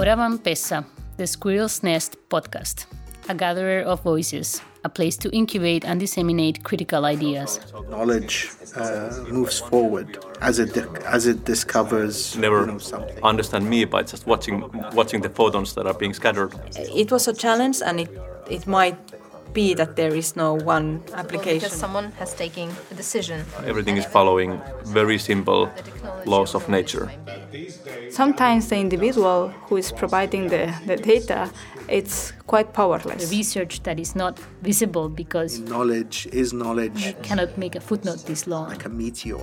Hora va Empeza, the Squirrel's Nest podcast, a gatherer of voices, a place to incubate and disseminate critical ideas. Knowledge uh, moves forward as it as it discovers. Never you know, something. understand me by just watching watching the photons that are being scattered. It was a challenge, and it it might be that there is no one application. Because someone has taken a decision. Everything is following very simple laws of nature. Sometimes the individual who is providing the, the data, it's quite powerless. The research that is not visible because Knowledge is knowledge, you cannot make a footnote this long. like a meteor.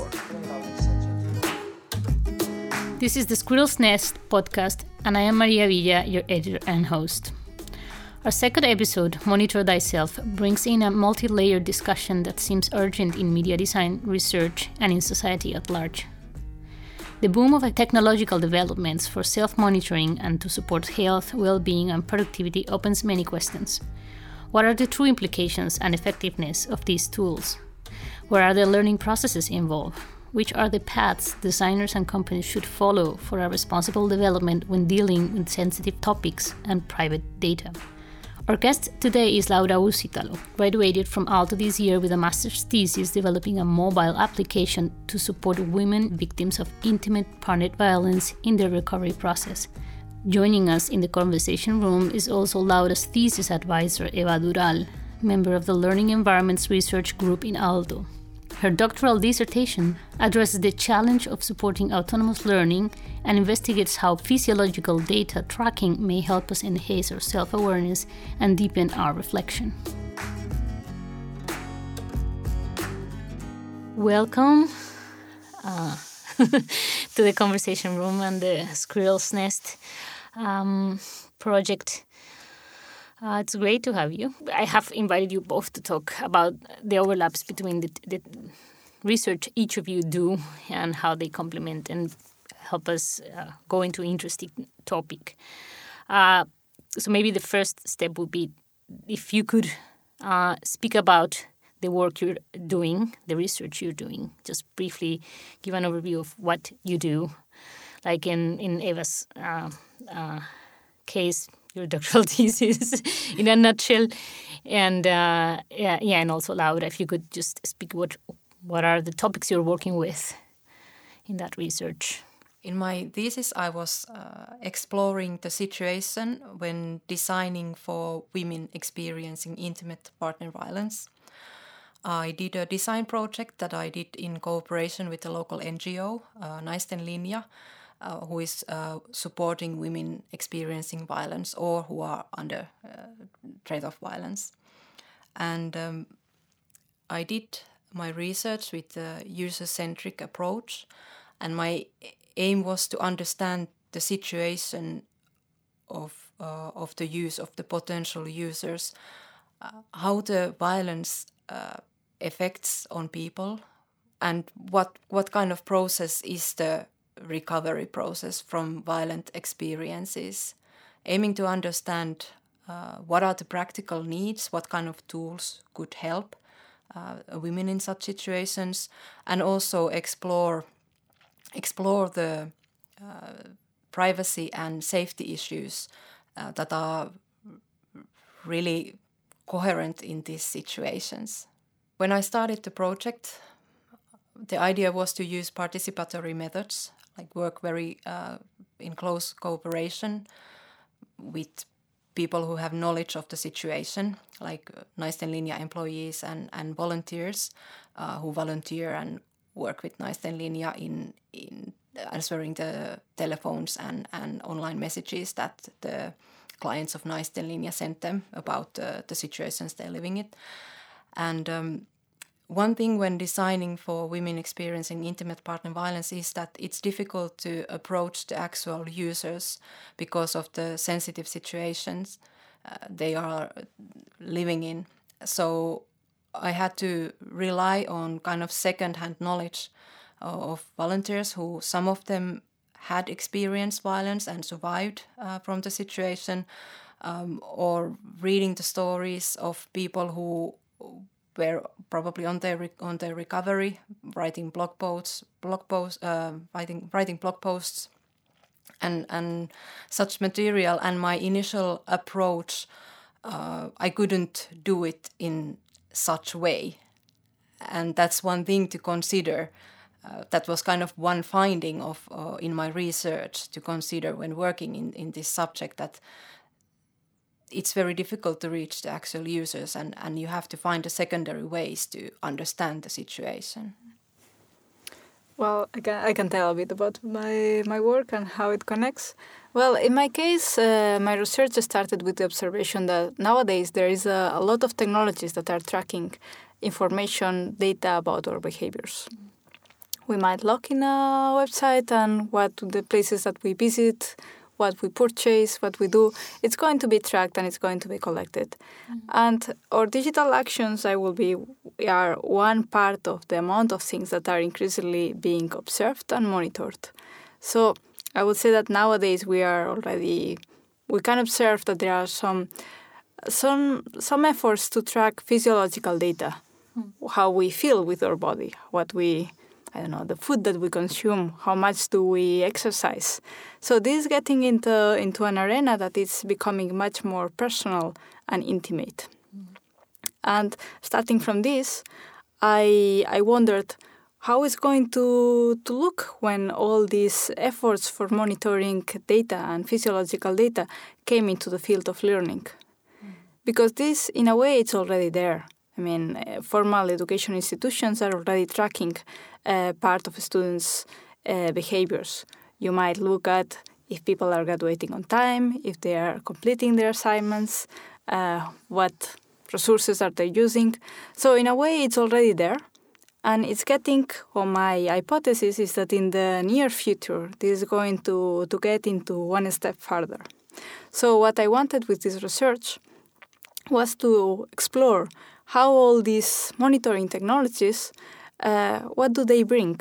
This is the Squirrel's Nest podcast, and I am Maria Villa, your editor and host. Our second episode, Monitor Thyself, brings in a multi layered discussion that seems urgent in media design research and in society at large. The boom of technological developments for self monitoring and to support health, well being, and productivity opens many questions. What are the true implications and effectiveness of these tools? Where are the learning processes involved? Which are the paths designers and companies should follow for a responsible development when dealing with sensitive topics and private data? Our guest today is Laura Uusitalo, graduated from Aalto this year with a master's thesis developing a mobile application to support women victims of intimate partner violence in their recovery process. Joining us in the conversation room is also Laura's thesis advisor, Eva Durall, member of the Learning Environments Research Group in Aalto. Her doctoral dissertation addresses the challenge of supporting autonomous learning and investigates how physiological data tracking may help us enhance our self awareness and deepen our reflection. Welcome uh, to the conversation room and the Squirrel's Nest um, project. Uh, it's great to have you. I have invited you both to talk about the overlaps between the, the research each of you do and how they complement and help us uh, go into interesting topic. Uh, so maybe the first step would be if you could uh, speak about the work you're doing, the research you're doing. Just briefly give an overview of what you do. Like in in Eva's uh, uh, case, your doctoral thesis in a nutshell, and uh, yeah, yeah, and also Laura, if you could just speak what what are the topics you're working with in that research. In my thesis, I was uh, exploring the situation when designing for women experiencing intimate partner violence. I did a design project that I did in cooperation with a local NGO, uh, Naisten Linja, uh, who is uh, supporting women experiencing violence or who are under uh, threat of violence. And um, I did my research with a user centric approach, and my aim was to understand the situation of, uh, of the use of the potential users, uh, how the violence effects on people, and what, what kind of process is the recovery process from violent experiences, aiming to understand uh, what are the practical needs, what kind of tools could help uh, women in such situations, and also explore explore the uh, privacy and safety issues uh, that are really coherent in these situations. When I started the project, the idea was to use participatory methods, like work very uh, in close cooperation with people who have knowledge of the situation, like Naisten Linja employees and, and volunteers uh, who volunteer and work with Naisten Linja in, in answering the telephones and, and online messages that the clients of Naisten Linja sent them about uh, the situations they're living in. And um, one thing when designing for women experiencing intimate partner violence is that it's difficult to approach the actual users because of the sensitive situations uh, they are living in. So I had to rely on kind of second-hand knowledge of volunteers who some of them had experienced violence and survived uh, from the situation, um, or reading the stories of people who were probably on their on their recovery, writing blog posts, blog posts, uh, writing writing blog posts and and such material. And my initial approach uh, I couldn't do it in such way. And that's one thing to consider uh, that was kind of one finding of uh, in my research to consider when working in, in this subject that it's very difficult to reach the actual users and, and you have to find the secondary ways to understand the situation. Well, I can, I can tell a bit about my, my work and how it connects. Well, in my case, uh, my research started with the observation that nowadays there is a, a lot of technologies that are tracking information, data about our behaviors. We might log in a website and what the places that we visit, what we purchase, what we do, it's going to be tracked and it's going to be collected. Mm-hmm. And our digital actions, I will be, are one part of the amount of things that are increasingly being observed and monitored. So I would say that nowadays we are already, we can observe that there are some, some, some efforts to track physiological data how we feel with our body, what we, I don't know, the food that we consume, how much do we exercise. So this is getting into into an arena that is becoming much more personal and intimate. And starting from this, I I wondered how it's going to, to look when all these efforts for monitoring data and physiological data came into the field of learning. Because this, in a way, it's already there. I mean, uh, formal education institutions are already tracking uh, part of students' uh, behaviors. You might look at if people are graduating on time, if they are completing their assignments, what resources are they using. So, in a way, it's already there. And it's getting, or my hypothesis is that in the near future, this is going to, to get into one step further. So, what I wanted with this research was to explore how all these monitoring technologies, uh, what do they bring?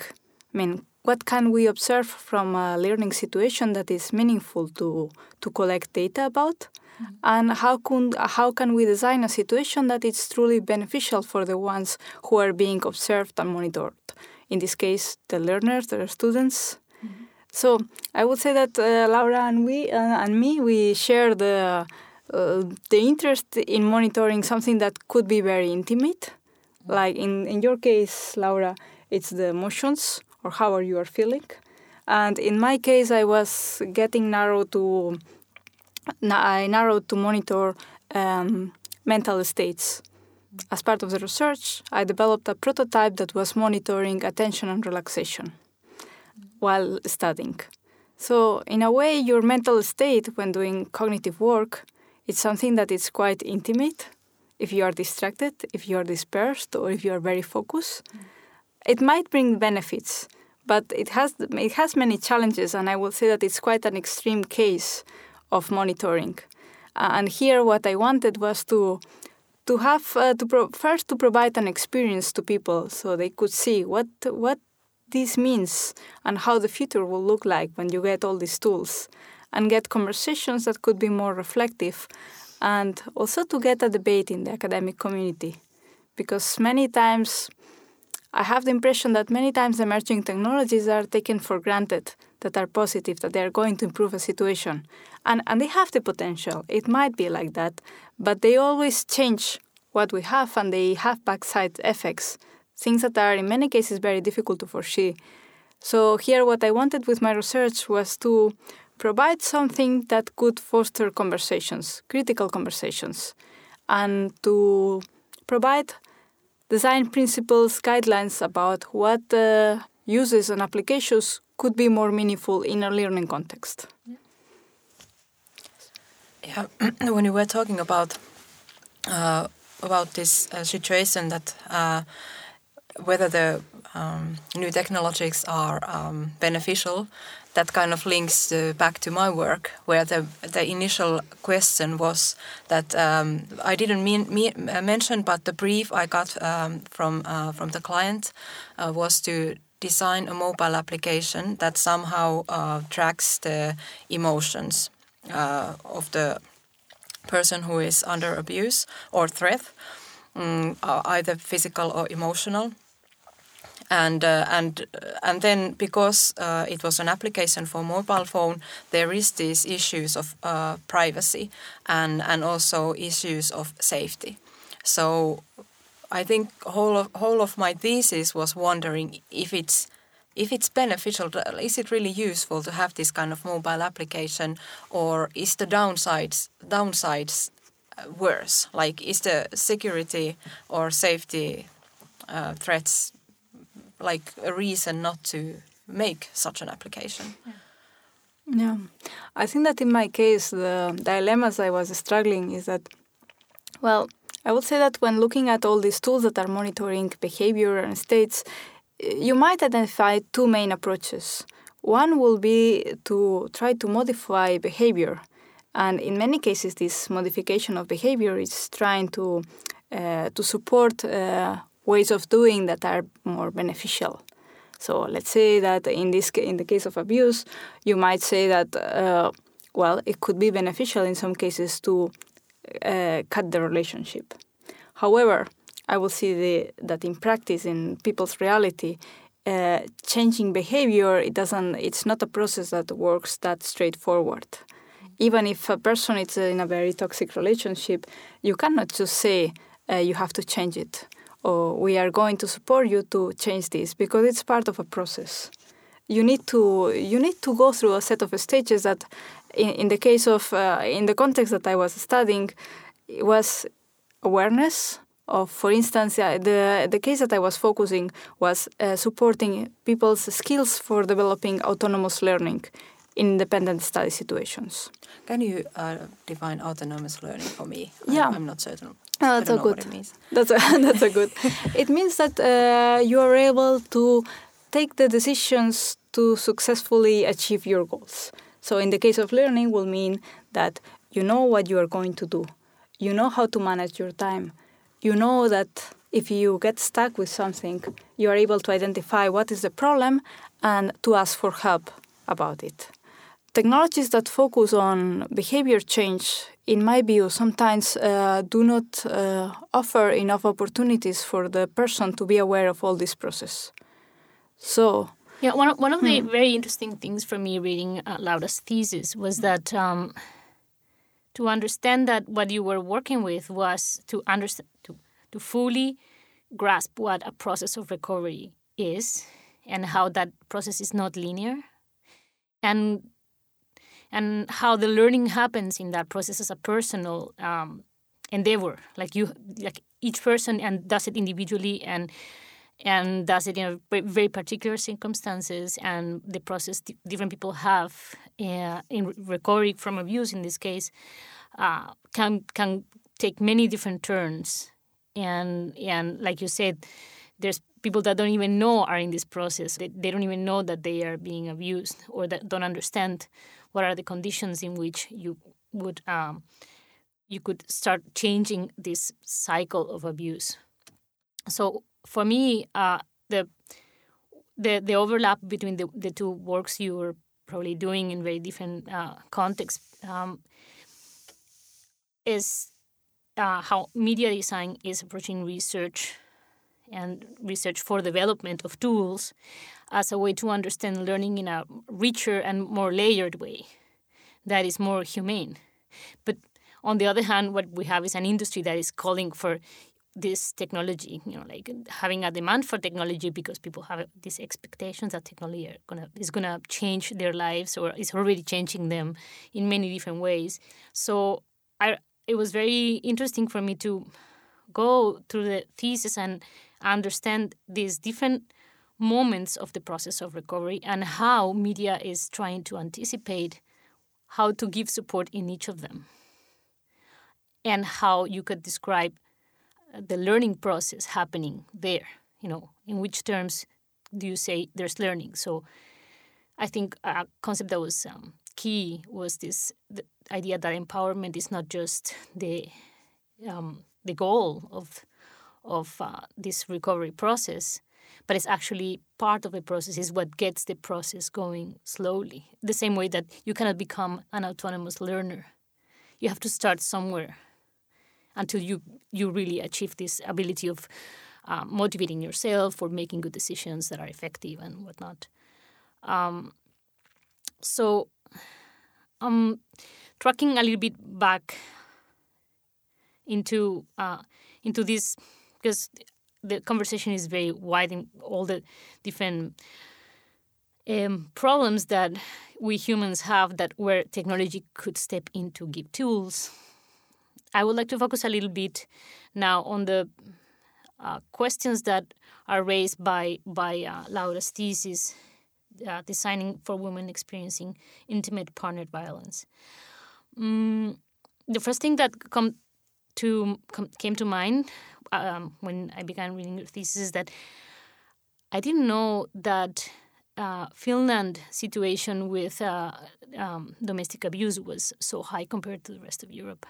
I mean, what can we observe from a learning situation that is meaningful to, to collect data about? Mm-hmm. And how can, how can we design a situation that is truly beneficial for the ones who are being observed and monitored? In this case, the learners, the students. Mm-hmm. So I would say that uh, Laura and we uh, and me, we share the uh, the interest in monitoring something that could be very intimate. Like in, in your case, Laura, it's the emotions or how are you are feeling. And in my case, I was getting narrow to I narrowed to monitor um, mental states. As part of the research, I developed a prototype that was monitoring attention and relaxation while studying. So, in a way, your mental state when doing cognitive work it's something that is quite intimate. If you are distracted, if you are dispersed, or if you are very focused, mm. it might bring benefits, but it has it has many challenges, and I will say that it's quite an extreme case of monitoring. Uh, and here, what I wanted was to to have uh, to pro- first to provide an experience to people so they could see what what this means and how the future will look like when you get all these tools and get conversations that could be more reflective and also to get a debate in the academic community. Because many times I have the impression that many times emerging technologies are taken for granted that are positive, that they are going to improve a situation. And, and they have the potential. It might be like that, but they always change what we have and they have backside effects, things that are in many cases very difficult to foresee. So, here, what I wanted with my research was to provide something that could foster conversations, critical conversations, and to provide design principles, guidelines about what uh, uses and applications could be more meaningful in a learning context. Yeah, when you were talking about uh, about this uh, situation that uh, whether the um, new technologies are um, beneficial that kind of links uh, back to my work, where the the initial question was that um, I didn't mean, me, uh, mention, but the brief I got um, from uh, from the client uh, was to design a mobile application that somehow uh, tracks the emotions uh, of the person who is under abuse or threat, um, either physical or emotional and uh, and uh, and then because uh, it was an application for mobile phone, there is these issues of uh, privacy and and also issues of safety. So I think whole of whole of my thesis was wondering if it's if it's beneficial, is it really useful to have this kind of mobile application, or is the downsides downsides uh, worse? Like, is the security or safety uh, threats like a reason not to make such an application? Yeah. yeah, I think that in my case, the dilemmas I was struggling is that, well, I would say that when looking at all these tools that are monitoring behavior and states, you might identify two main approaches. One will be to try to modify behavior, and in many cases, this modification of behavior is trying to uh, to support uh, ways of doing that are more beneficial. So let's say that in this in the case of abuse, you might say that uh, well, it could be beneficial in some cases to uh, cut the relationship. However, I will see the, that in practice, in people's reality, uh, changing behavior it doesn't. It's not a process that works that straightforward. Even if a person is in a very toxic relationship, you cannot just say uh, you have to change it or we are going to support you to change this because it's part of a process. You need to you need to go through a set of stages that, in, in the case of uh, in the context that I was studying, it was awareness, of, for instance, uh, the the case that I was focusing was uh, supporting people's skills for developing autonomous learning in independent study situations. Can you uh, define autonomous learning for me? Yeah, I'm, I'm not certain. Oh, that's a good. That's a, that's a good. it means that uh, you are able to take the decisions to successfully achieve your goals. So, in the case of learning, will mean that you know what you are going to do, you know how to manage your time, you know that if you get stuck with something, you are able to identify what is the problem and to ask for help about it. Technologies that focus on behavior change, in my view, sometimes uh, do not uh, offer enough opportunities for the person to be aware of all this process. So, yeah, one of, one of hmm. the very interesting things for me reading uh, Laura's thesis was that um, to understand that what you were working with was to understand to, to fully grasp what a process of recovery is and how that process is not linear and and how the learning happens in that process as a personal um, endeavor. Like you like each person and does it individually and and does it in very particular circumstances and the process different people have uh, in recovery from abuse in this case uh, can can take many different turns. And and like you said there's people that don't even know are in this process. They, they don't even know that they are being abused or that don't understand what are the conditions in which you would um, you could start changing this cycle of abuse? So for me, uh, the the the overlap between the, the two works you were probably doing in very different uh, contexts um, is uh, how media design is approaching research and research for development of tools as a way to understand learning in a richer and more layered way that is more humane. But on the other hand, what we have is an industry that is calling for this technology, you know, like having a demand for technology because people have these expectations that technology gonna, is going to change their lives or is already changing them in many different ways. So I, it was very interesting for me to go through the thesis and understand these different moments of the process of recovery and how media is trying to anticipate how to give support in each of them and how you could describe the learning process happening there? You know, in which terms do you say there's learning? So I think a concept that was um, key was this idea that empowerment is not just the um, the goal of of uh, this recovery process, but it's actually part of the process. Is what gets the process going slowly. The same way that you cannot become an autonomous learner, you have to start somewhere until you you really achieve this ability of uh, motivating yourself or making good decisions that are effective and whatnot. Um, so, um, tracking a little bit back into uh, into this because the conversation is very wide in all the different um, problems that we humans have that where technology could step in to give tools. I would like to focus a little bit now on the uh, questions that are raised by by uh, Laura's thesis, uh, designing for women experiencing intimate partner violence. Mm, the first thing that come to came to mind um, when I began reading your thesis is that I didn't know that uh, Finland situation with uh, um, domestic abuse was so high compared to the rest of Europe.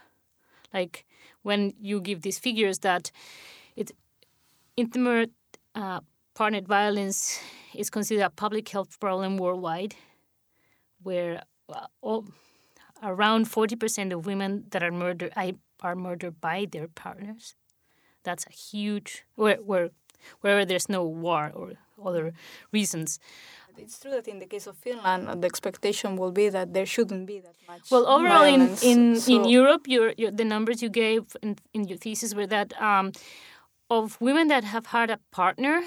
Like when you give these figures that it intimate uh, violence is considered a public health problem worldwide, where uh, all, around forty percent of women that are murdered are murdered by their partners. That's a huge where where wherever there's no war or other reasons. It's true that in the case of Finland, the expectation will be that there shouldn't be that much. Well, overall violence, in in, so in Europe, your, your the numbers you gave in, in your thesis were that um, of women that have had a partner,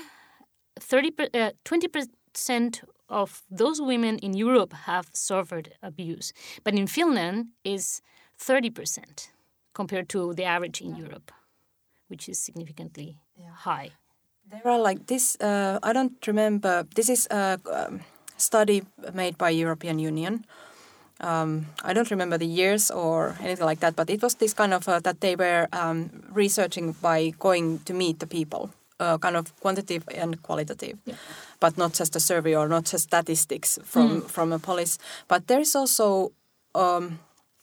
30 uh, 20% of those women in Europe have suffered abuse, but in Finland is 30% compared to the average in Europe, which is significantly high. There are like this. Uh, I don't remember. This is a um, study made by European Union. Um, I don't remember the years or anything like that, but it was this kind of uh, that they were um, researching by going to meet the people, uh, kind of quantitative and qualitative, Yeah. but not just a survey or not just statistics from from a police. But there is also. Um,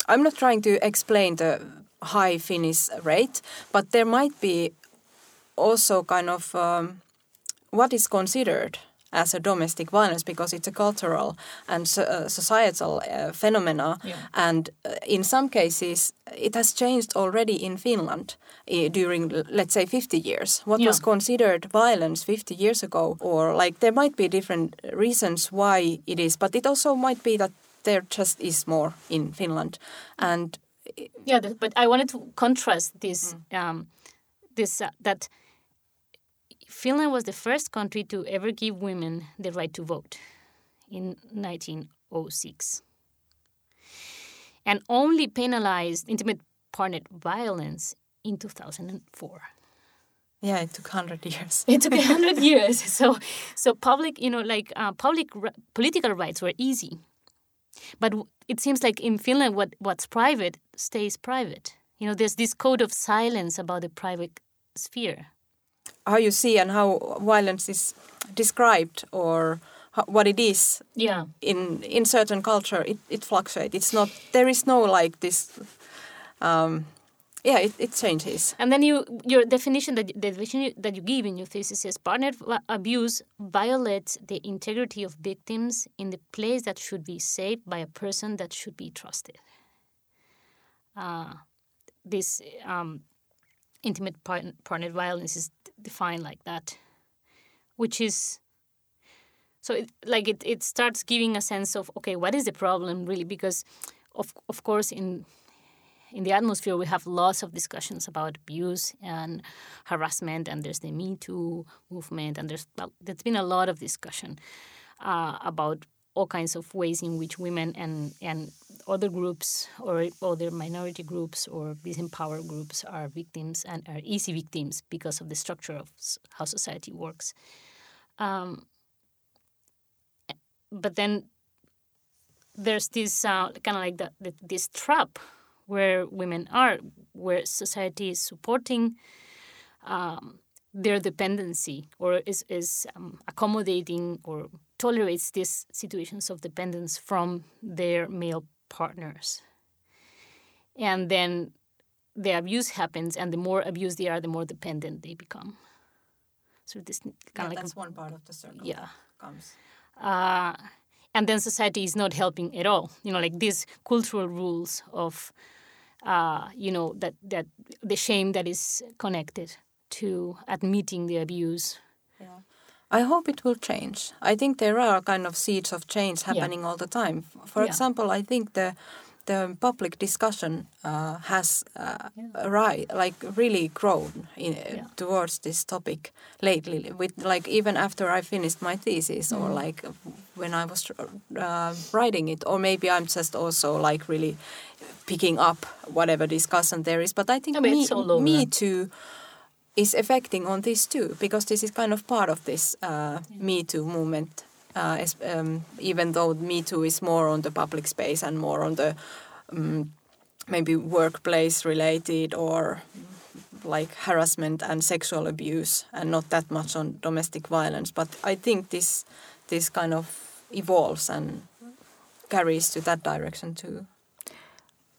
I'm not trying to explain the high Finnish rate, but there might be also kind of um, what is considered as a domestic violence because it's a cultural and so, uh, societal uh, phenomena Yeah. and uh, in some cases it has changed already in Finland uh, during let's say 50 years what Yeah. was considered violence 50 years ago or like there might be different reasons why it is but it also might be that there just is more in Finland and Yeah, but I wanted to contrast this um, this uh, that Finland was the first country to ever give women the right to vote in 1906, and only penalized intimate partner violence in 2004. yeah it took 100 years It took a hundred years. So, so public, you know, like uh, public ri- political rights were easy, but it seems like in Finland, what what's private stays private. You know, there's this code of silence about the private sphere. how you see and how violence is described or how, what it is Yeah, in in certain culture it, it fluctuates it's not there is no like this um, yeah it, it changes and then you your definition that the definition that you give in your thesis is partner abuse violates the integrity of victims in the place that should be safe by a person that should be trusted. Uh, this um, intimate part- partner violence is defined like that, which is so it, like it, it starts giving a sense of okay what is the problem really because of of course in in the atmosphere we have lots of discussions about abuse and harassment and there's the me too movement and there's there's been a lot of discussion uh, about all kinds of ways in which women and and other groups or other minority groups or disempowered groups are victims and are easy victims because of the structure of how society works. Um, but then there's this uh, kind of like the, the, this trap where women are, where society is supporting um, their dependency or is, is um, accommodating or tolerates these situations of dependence from their male partners. And then the abuse happens, and the more abused they are, the more dependent they become. So this kind of like that's one part of the circle yeah comes uh, and then society is not helping at all. You know, like these cultural rules of, uh, you know, that that the shame that is connected to admitting the abuse. Yeah. I hope it will change. I think there are kind of seeds of change happening yeah. all the time. For yeah. example, I think the the public discussion uh, has uh, yeah. right like really grown in, yeah. towards this topic lately with like even after i finished my thesis mm. or like when i was uh, writing it or maybe i'm just also like really picking up whatever discussion there is but i think me, me too is affecting on this too because this is kind of part of this uh, yeah. me too movement uh, um, even though Me Too is more on the public space and more on the um, maybe workplace related or like harassment and sexual abuse and not that much on domestic violence. But i think this this kind of evolves and carries to that direction too.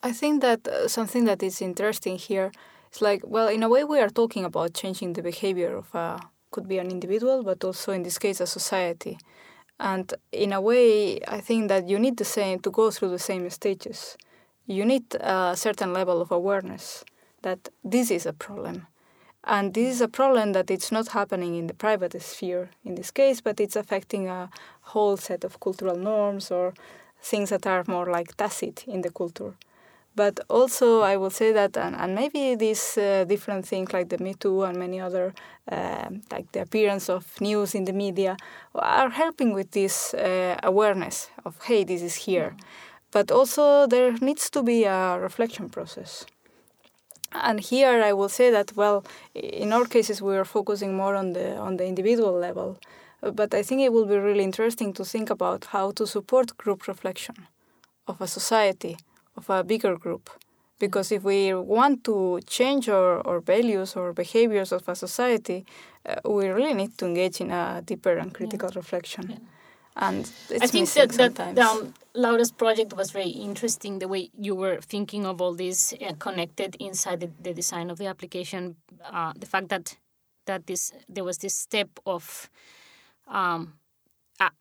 I think that uh, something that is interesting here is like well in a way we are talking about changing the behavior of a could be an individual but also in this case a society and in a way, I think that you need the same to go through the same stages. You need a certain level of awareness that this is a problem. And this is a problem that it's not happening in the private sphere in this case, but it's affecting a whole set of cultural norms or things that are more like tacit in the culture. But also, I will say that, and, and maybe these uh, different things like the Me Too and many other, uh, like the appearance of news in the media, are helping with this uh, awareness of, hey, this is here. But also, there needs to be a reflection process. And here, I will say that, well, in our cases, we are focusing more on the on the individual level. But I think it will be really interesting to think about how to support group reflection of a society of a bigger group. Because if we want to change our, our values or behaviors of a society, uh, we really need to engage in a deeper and critical yeah. reflection. Yeah. And I think that, that the um, Laura's project was very interesting. The way you were thinking of all this uh, connected inside the, the, design of the application, uh, the fact that that this there was this step of um,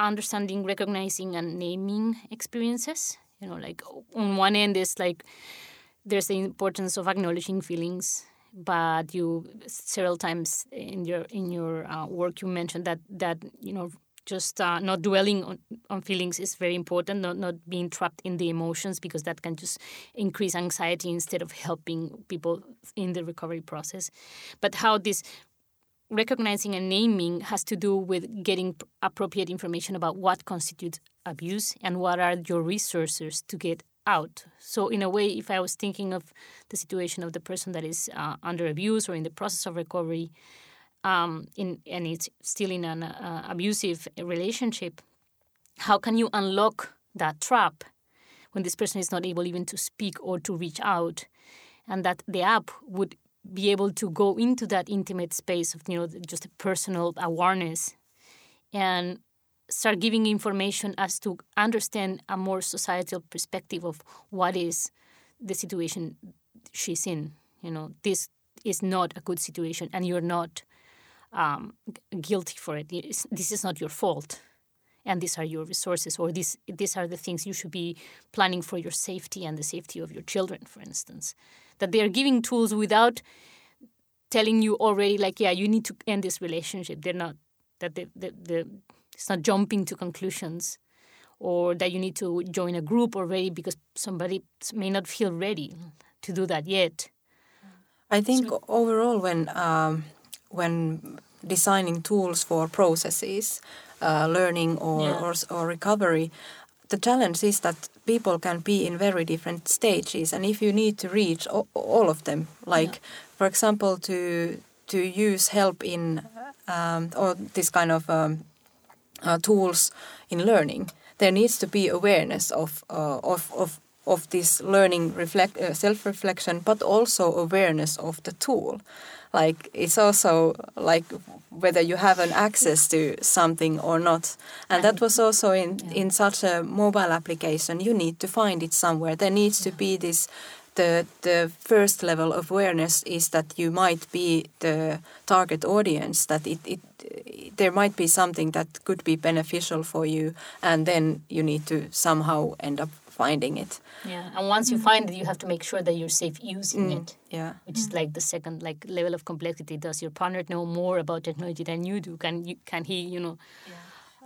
understanding, recognizing, and naming experiences you know like on one end is like there's the importance of acknowledging feelings but you several times in your in your uh, work you mentioned that that you know just uh, not dwelling on, on feelings is very important not not being trapped in the emotions because that can just increase anxiety instead of helping people in the recovery process. But how this recognizing and naming has to do with getting appropriate information about what constitutes abuse and what are your resources to get out. So, in a way, if I was thinking of the situation of the person that is uh, under abuse or in the process of recovery, um, in and it's still in an uh, abusive relationship, how can you unlock that trap when this person is not able even to speak or to reach out, and that the app would be able to go into that intimate space of you know just a personal awareness and start giving information as to understand a more societal perspective of what is the situation she's in you know? This is not a good situation and you're not um, guilty for it. This is not your fault and these are your resources or these these are the things you should be planning for your safety and the safety of your children for instance. That they are giving tools without telling you already like yeah you need to end this relationship. They're not that the, the, the it's not jumping to conclusions or that you need to join a group already because somebody may not feel ready to do that yet i think so, overall when um, when designing tools for processes uh, learning or, yeah. or, or recovery the challenge is that people can be in very different stages and if you need to reach all of them like yeah. for example to to use help in um, or this kind of um, uh, tools in learning there needs to be awareness of uh, of, of of this learning reflect uh, self reflection but also awareness of the tool. Like it's also like whether you have an access to something or not. And that was also in in such a mobile application you need to find it somewhere. There needs to be this the the first level of awareness is that you might be the target audience that it, it there might be something that could be beneficial for you and then you need to somehow end up finding it. Yeah, and once you find it, you have to make sure that you're safe using Mm, it. Yeah. Which is like the second like level of complexity. Does your partner know more about technology than you do? Can you can he you know?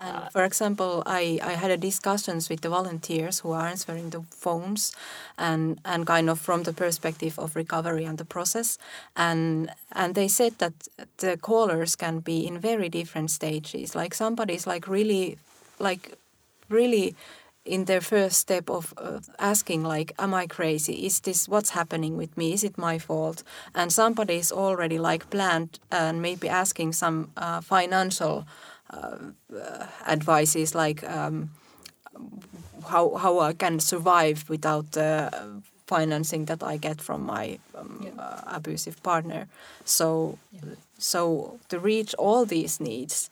And for example, I, I had discussions with the volunteers who are answering the phones and, and kind of from the perspective of recovery and the process. And and they said that the callers can be in very different stages. Like somebody's like really like really in their first step of uh, asking like am i crazy is this what's happening with me is it my fault and somebody is already like planned and maybe asking some uh, financial uh, uh, advices like um, how how I can survive without the financing that I get from my um, uh, abusive partner. So so to reach all these needs,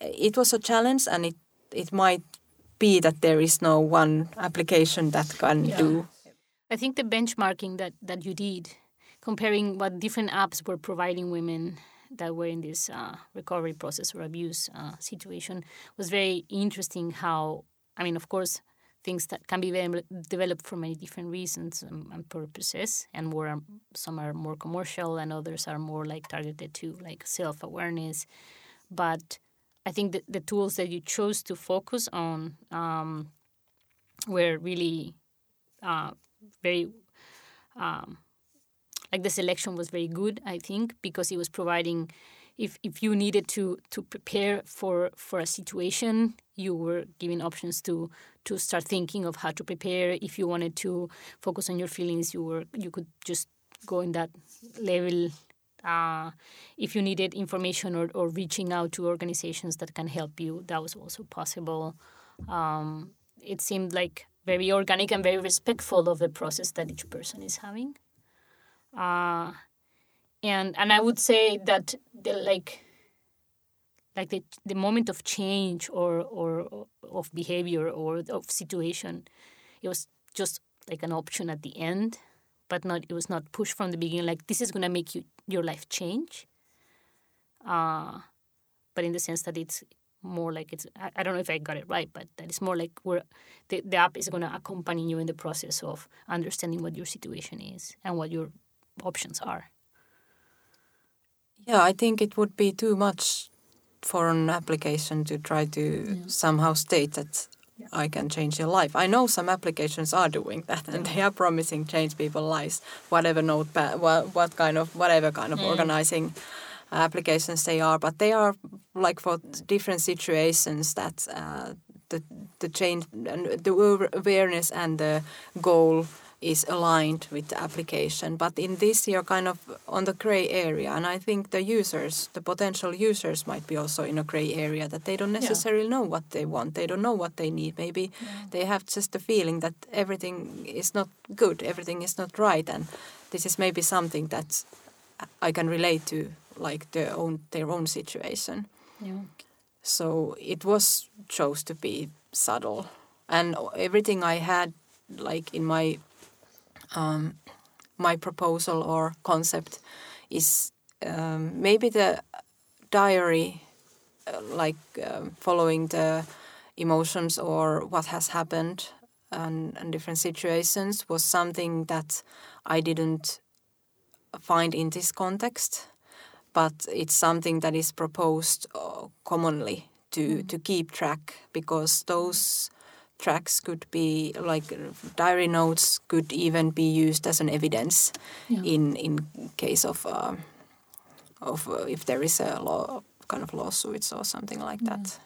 it was a challenge, and it it might be that there is no one application that can do. I think the benchmarking that that you did, comparing what different apps were providing women that were in this uh, recovery process or abuse uh, situation, was very interesting. How I mean, of course, things that can be developed for many different reasons and, purposes, and more some are more commercial, and others are more like targeted to like self awareness. But I think that the tools that you chose to focus on um, were really uh, very um, like the selection was very good. I think because it was providing if if you needed to to prepare for for a situation, you were given options to to start thinking of how to prepare. If you wanted to focus on your feelings, you were you could just go in that level. Uh, if you needed information or, or reaching out to organizations that can help you, that was also possible. Um, it seemed like very organic and very respectful of the process that each person is having. Uh, and and I would say that the like like the the moment of change or or of behavior or of situation, it was just like an option at the end, but not it was not pushed from the beginning. Like this is gonna make you your life change. Uh, but in the sense that it's more like it's I, I don't know if I got it right, but that it's more like we're the, the app is gonna accompany you in the process of understanding what your situation is and what your options are. Yeah, I think it would be too much for an application to try to somehow state that I can change your life. I know some applications are doing that, and they are promising change people's lives, whatever notepad, what, what kind of whatever kind of organizing applications they are. But they are like for different situations that uh, the the change and the awareness and the goal is aligned with the application. But in this, you're kind of on the gray area, and I think the users, the potential users, might be also in a gray area that they don't necessarily know what they want. They don't know what they need. Maybe they have just the feeling that everything is not good, everything is not right, and this is maybe something that I can relate to, like their own their own situation. Yeah. So it was chose to be subtle, and everything I had, like in my um, my proposal or concept, is um, maybe the diary, uh, like um, following the emotions or what has happened and, and different situations, was something that I didn't find in this context but it's something that is proposed uh, commonly to, to keep track because those tracks could be like diary notes could even be used as an evidence in in case of um, of uh, if there is a law kind of lawsuits or something like that.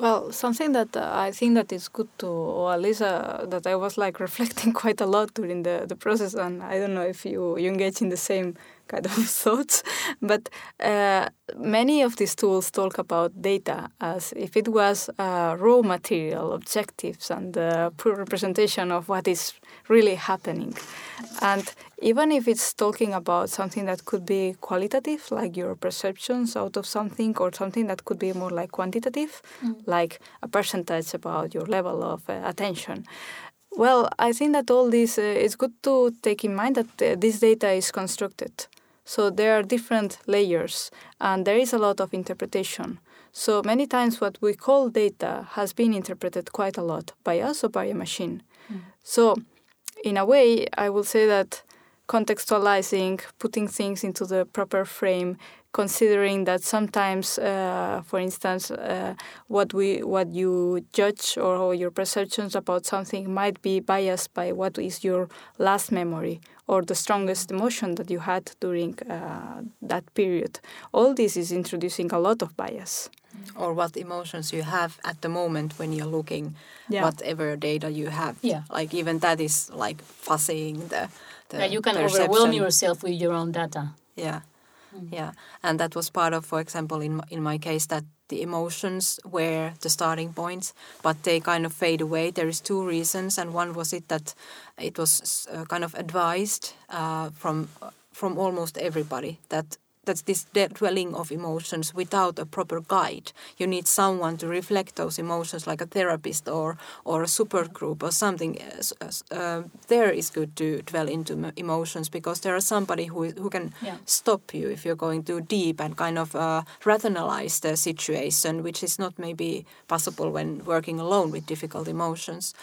Well, something that uh, I think that is good to, or at least uh, that I was like reflecting quite a lot during the, the process, and I don't know if you, you engage in the same kind of thoughts, but uh, many of these tools talk about data as if it was uh, raw material, objectives, and the pure representation of what is really happening. And even if it's talking about something that could be qualitative, like your perceptions out of something, or something that could be more like quantitative, like a percentage about your level of uh, attention. Well, I think that all this uh, it's good to take in mind that uh, this data is constructed. So there are different layers, and there is a lot of interpretation. So many times, what we call data has been interpreted quite a lot by us or by a machine. Mm. So, in a way, I will say that contextualizing, putting things into the proper frame, considering that sometimes, uh, for instance, uh, what we what you judge or your perceptions about something might be biased by what is your last memory or the strongest emotion that you had during uh, that period. All this is introducing a lot of bias. Or what emotions you have at the moment when you're looking Yeah. whatever data you have. Yeah. Like even that is like fuzzying the, the Yeah, you can perception. overwhelm yourself with your own data. Yeah, yeah, and that was part of, for example, in in my case, that the emotions were the starting points, but they kind of fade away. There is two reasons, and one was it that it was uh, kind of advised uh, from from almost everybody that that's this dwelling of emotions without a proper guide. You need someone to reflect those emotions, like a therapist or or a support group or something. Uh, Uh, there is good to dwell into emotions because there are somebody who who can Yeah. stop you if you're going too deep and kind of uh, rationalize the situation, which is not maybe possible when working alone with difficult emotions.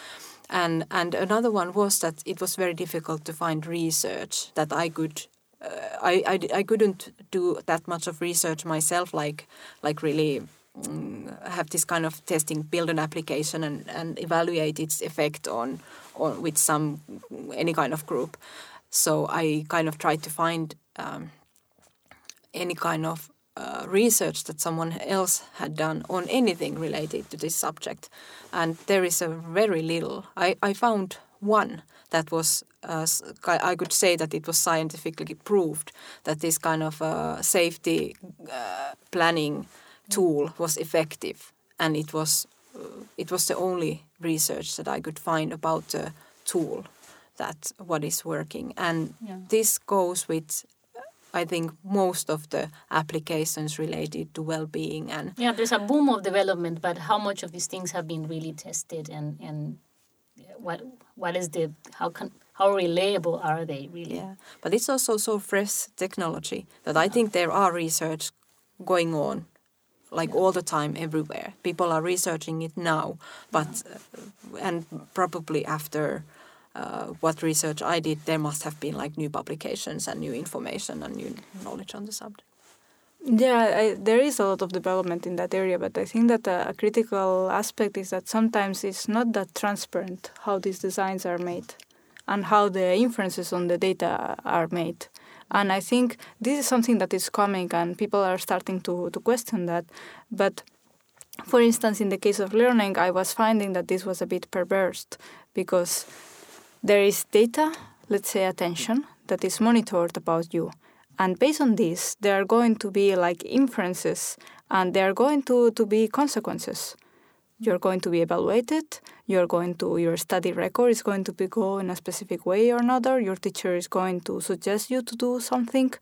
And and another one was that it was very difficult to find research that I could. I, I, I couldn't do that much of research myself, like like really mm, have this kind of testing, build an application and, and evaluate its effect on on with some any kind of group. So I kind of tried to find um, any kind of uh, research that someone else had done on anything related to this subject, and there is a very little. I, I found one that was uh, I could say that it was scientifically proved that this kind of uh, safety uh, planning tool was effective, and it was uh, it was the only research that I could find about the tool that what is working, and Yeah. this goes with. I think most of the applications related to well-being and Yeah, there's a boom of development, but how much of these things have been really tested, and and what what is the how can how reliable are they really? Yeah, but it's also so fresh technology that I think there are research going on, like all the time, everywhere. People are researching it now, but uh, and probably after uh, what research I did, there must have been like new publications and new information and new knowledge on the subject. Yeah, I, there is a lot of development in that area, but I think that a, a critical aspect is that sometimes it's not that transparent how these designs are made and how the inferences on the data are made. And I think this is something that is coming, and people are starting to, to question that. But for instance, in the case of learning, I was finding that this was a bit perverse because there is data, let's say attention, that is monitored about you. And based on this, there are going to be like inferences and there are going to, to be consequences. You're going to be evaluated, you're going to your study record is going to be go in a specific way or another, your teacher is going to suggest you to do something.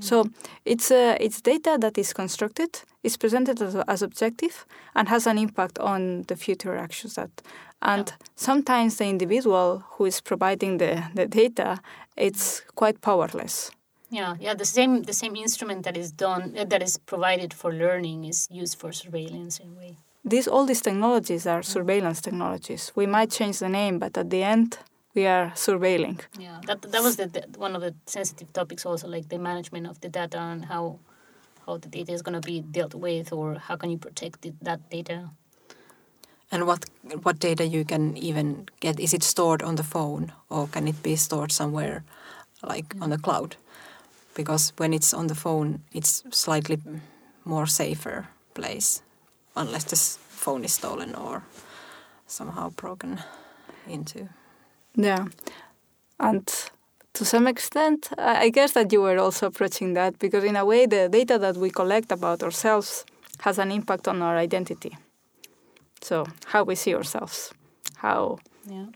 So it's uh, it's data that is constructed, is presented as, as objective and has an impact on the future actions that and sometimes the individual who is providing the, the data it's quite powerless. Yeah, yeah. The same the same instrument that is done uh, that is provided for learning is used for surveillance in a way. These all these technologies are surveillance technologies. We might change the name, but at the end we are surveilling. Yeah, that that was the, the one of the sensitive topics also, like the management of the data and how how the data is going to be dealt with, or how can you protect it, that data. And what what data you can even get? Is it stored on the phone or can it be stored somewhere, like on the cloud? Because when it's on the phone, it's slightly more safer place, unless the phone is stolen or somehow broken into. Yeah, and to some extent, I I guess that you were also approaching that because in a way, the data that we collect about ourselves has an impact on our identity. So how we see ourselves, how Yeah.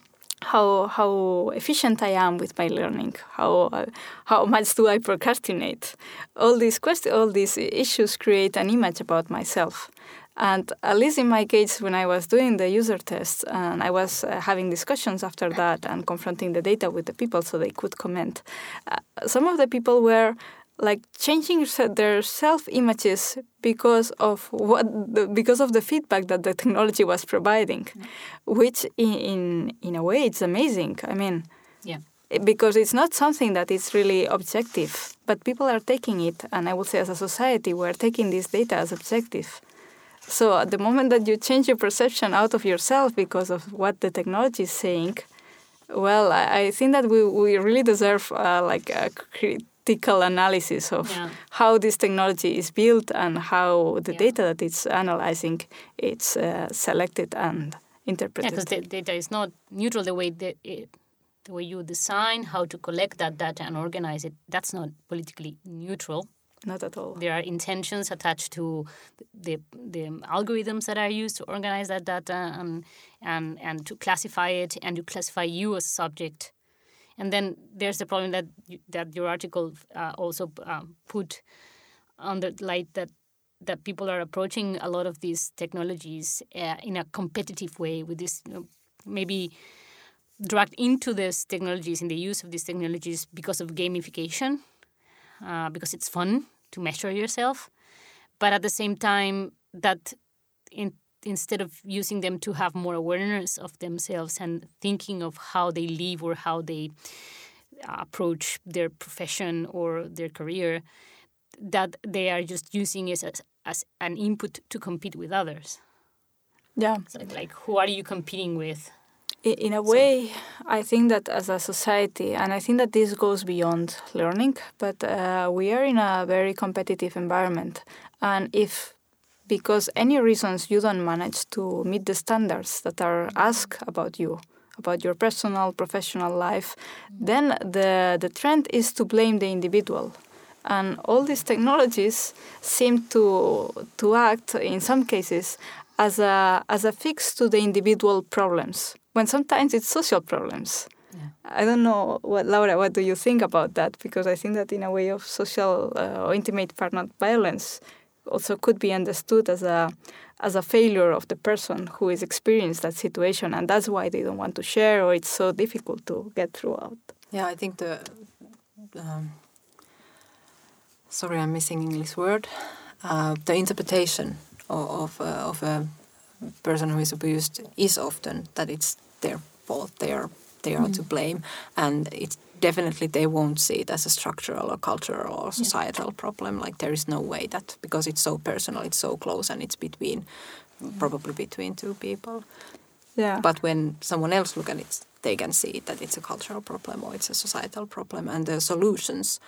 How how efficient I am with my learning, how uh, how much do I procrastinate? All these questions, all these issues create an image about myself. And at least in my case, when I was doing the user tests and I was uh, having discussions after that and confronting the data with the people so they could comment, uh, some of the people were like changing their self images because of what the, because of the feedback that the technology was providing mm. which in, in in a way it's amazing. I mean yeah. because it's not something that is really objective but people are taking it and i would say as a society we're taking this data as objective. So at the moment that you change your perception out of yourself because of what the technology is saying well i, I think that we, we really deserve uh, like a critical analysis of yeah. how this technology is built and how the yeah. data that it's analyzing it's uh, selected and interpreted. Yeah, because the data is not neutral the way that it, the way you design how to collect that data and organize it. That's not politically neutral. Not at all. There are intentions attached to the the algorithms that are used to organize that data and and and to classify it and to classify you as a subject and then there's the problem that you, that your article uh, also um, put on the light that that people are approaching a lot of these technologies uh, in a competitive way with this you know, maybe dragged into these technologies in the use of these technologies because of gamification uh, because it's fun to measure yourself. But at the same time that in instead of using them to have more awareness of themselves and thinking of how they live or how they approach their profession or their career, that they are just using it as, as an input to compete with others. Yeah. So like, who are you competing with? In a way, I think that as a society, and I think that this goes beyond learning, but uh, we are in a very competitive environment. And if because any reasons you don't manage to meet the standards that are asked about you about your personal professional life then the the trend is to blame the individual and all these technologies seem to to act in some cases as a as a fix to the individual problems when sometimes it's social problems yeah. I don't know what Laura. What do you think about that? Because I think that in a way of social uh, or intimate partner violence, also could be understood as a as a failure of the person who is experienced that situation and that's why they don't want to share or it's so difficult to get through out yeah i think the um, sorry i'm missing english word uh, the interpretation of of, uh, of a person who is abused is often that it's their fault they are they are mm. to blame and it's definitely they won't see it as a structural or cultural or societal yeah. problem. Like there is no way that because it's so personal, it's so close, and it's between probably between two people. Yeah. But when someone else look at it, they can see that it's a cultural problem or it's a societal problem, and the solutions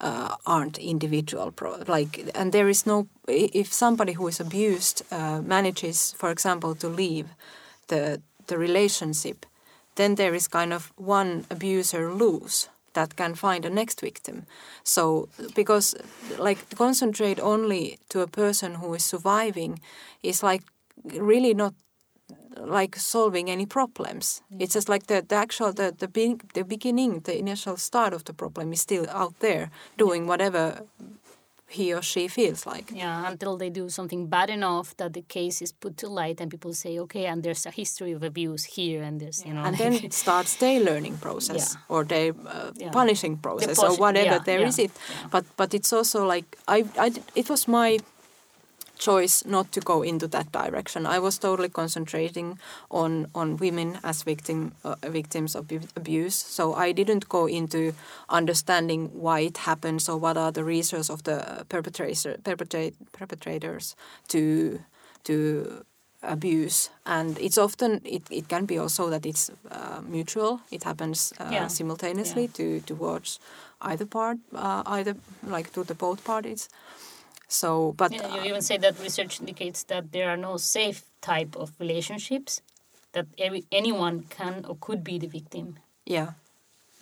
uh, aren't individual. Pro- like, and there is no. If somebody who is abused uh, manages, for example, to leave the the relationship then there is kind of one abuser loose that can find a next victim. So because like concentrate only to a person who is surviving is like really not like solving any problems. Mm. It's just like the, the actual the the, be, the beginning, the initial start of the problem is still out there doing whatever he or she feels like. Yeah, until they do something bad enough that the case is put to light and people say, okay, and there's a history of abuse here, and there's, you know. And then it starts their learning process yeah. or their uh, yeah. punishing process or whatever yeah, there is it. But but it's also like I, I it was my choice not to go into that direction. I was totally concentrating on on women as victim uh, victims of abuse. So I didn't go into understanding why it happens or what are the reasons of the perpetrator perpetrate, perpetrators to to abuse and it's often it, it can be also that it's uh, mutual it happens uh, yeah. simultaneously yeah. to towards either part uh, either like to the both parties so, but yeah, you even say that research indicates that there are no safe type of relationships that every, anyone can or could be the victim. Yeah,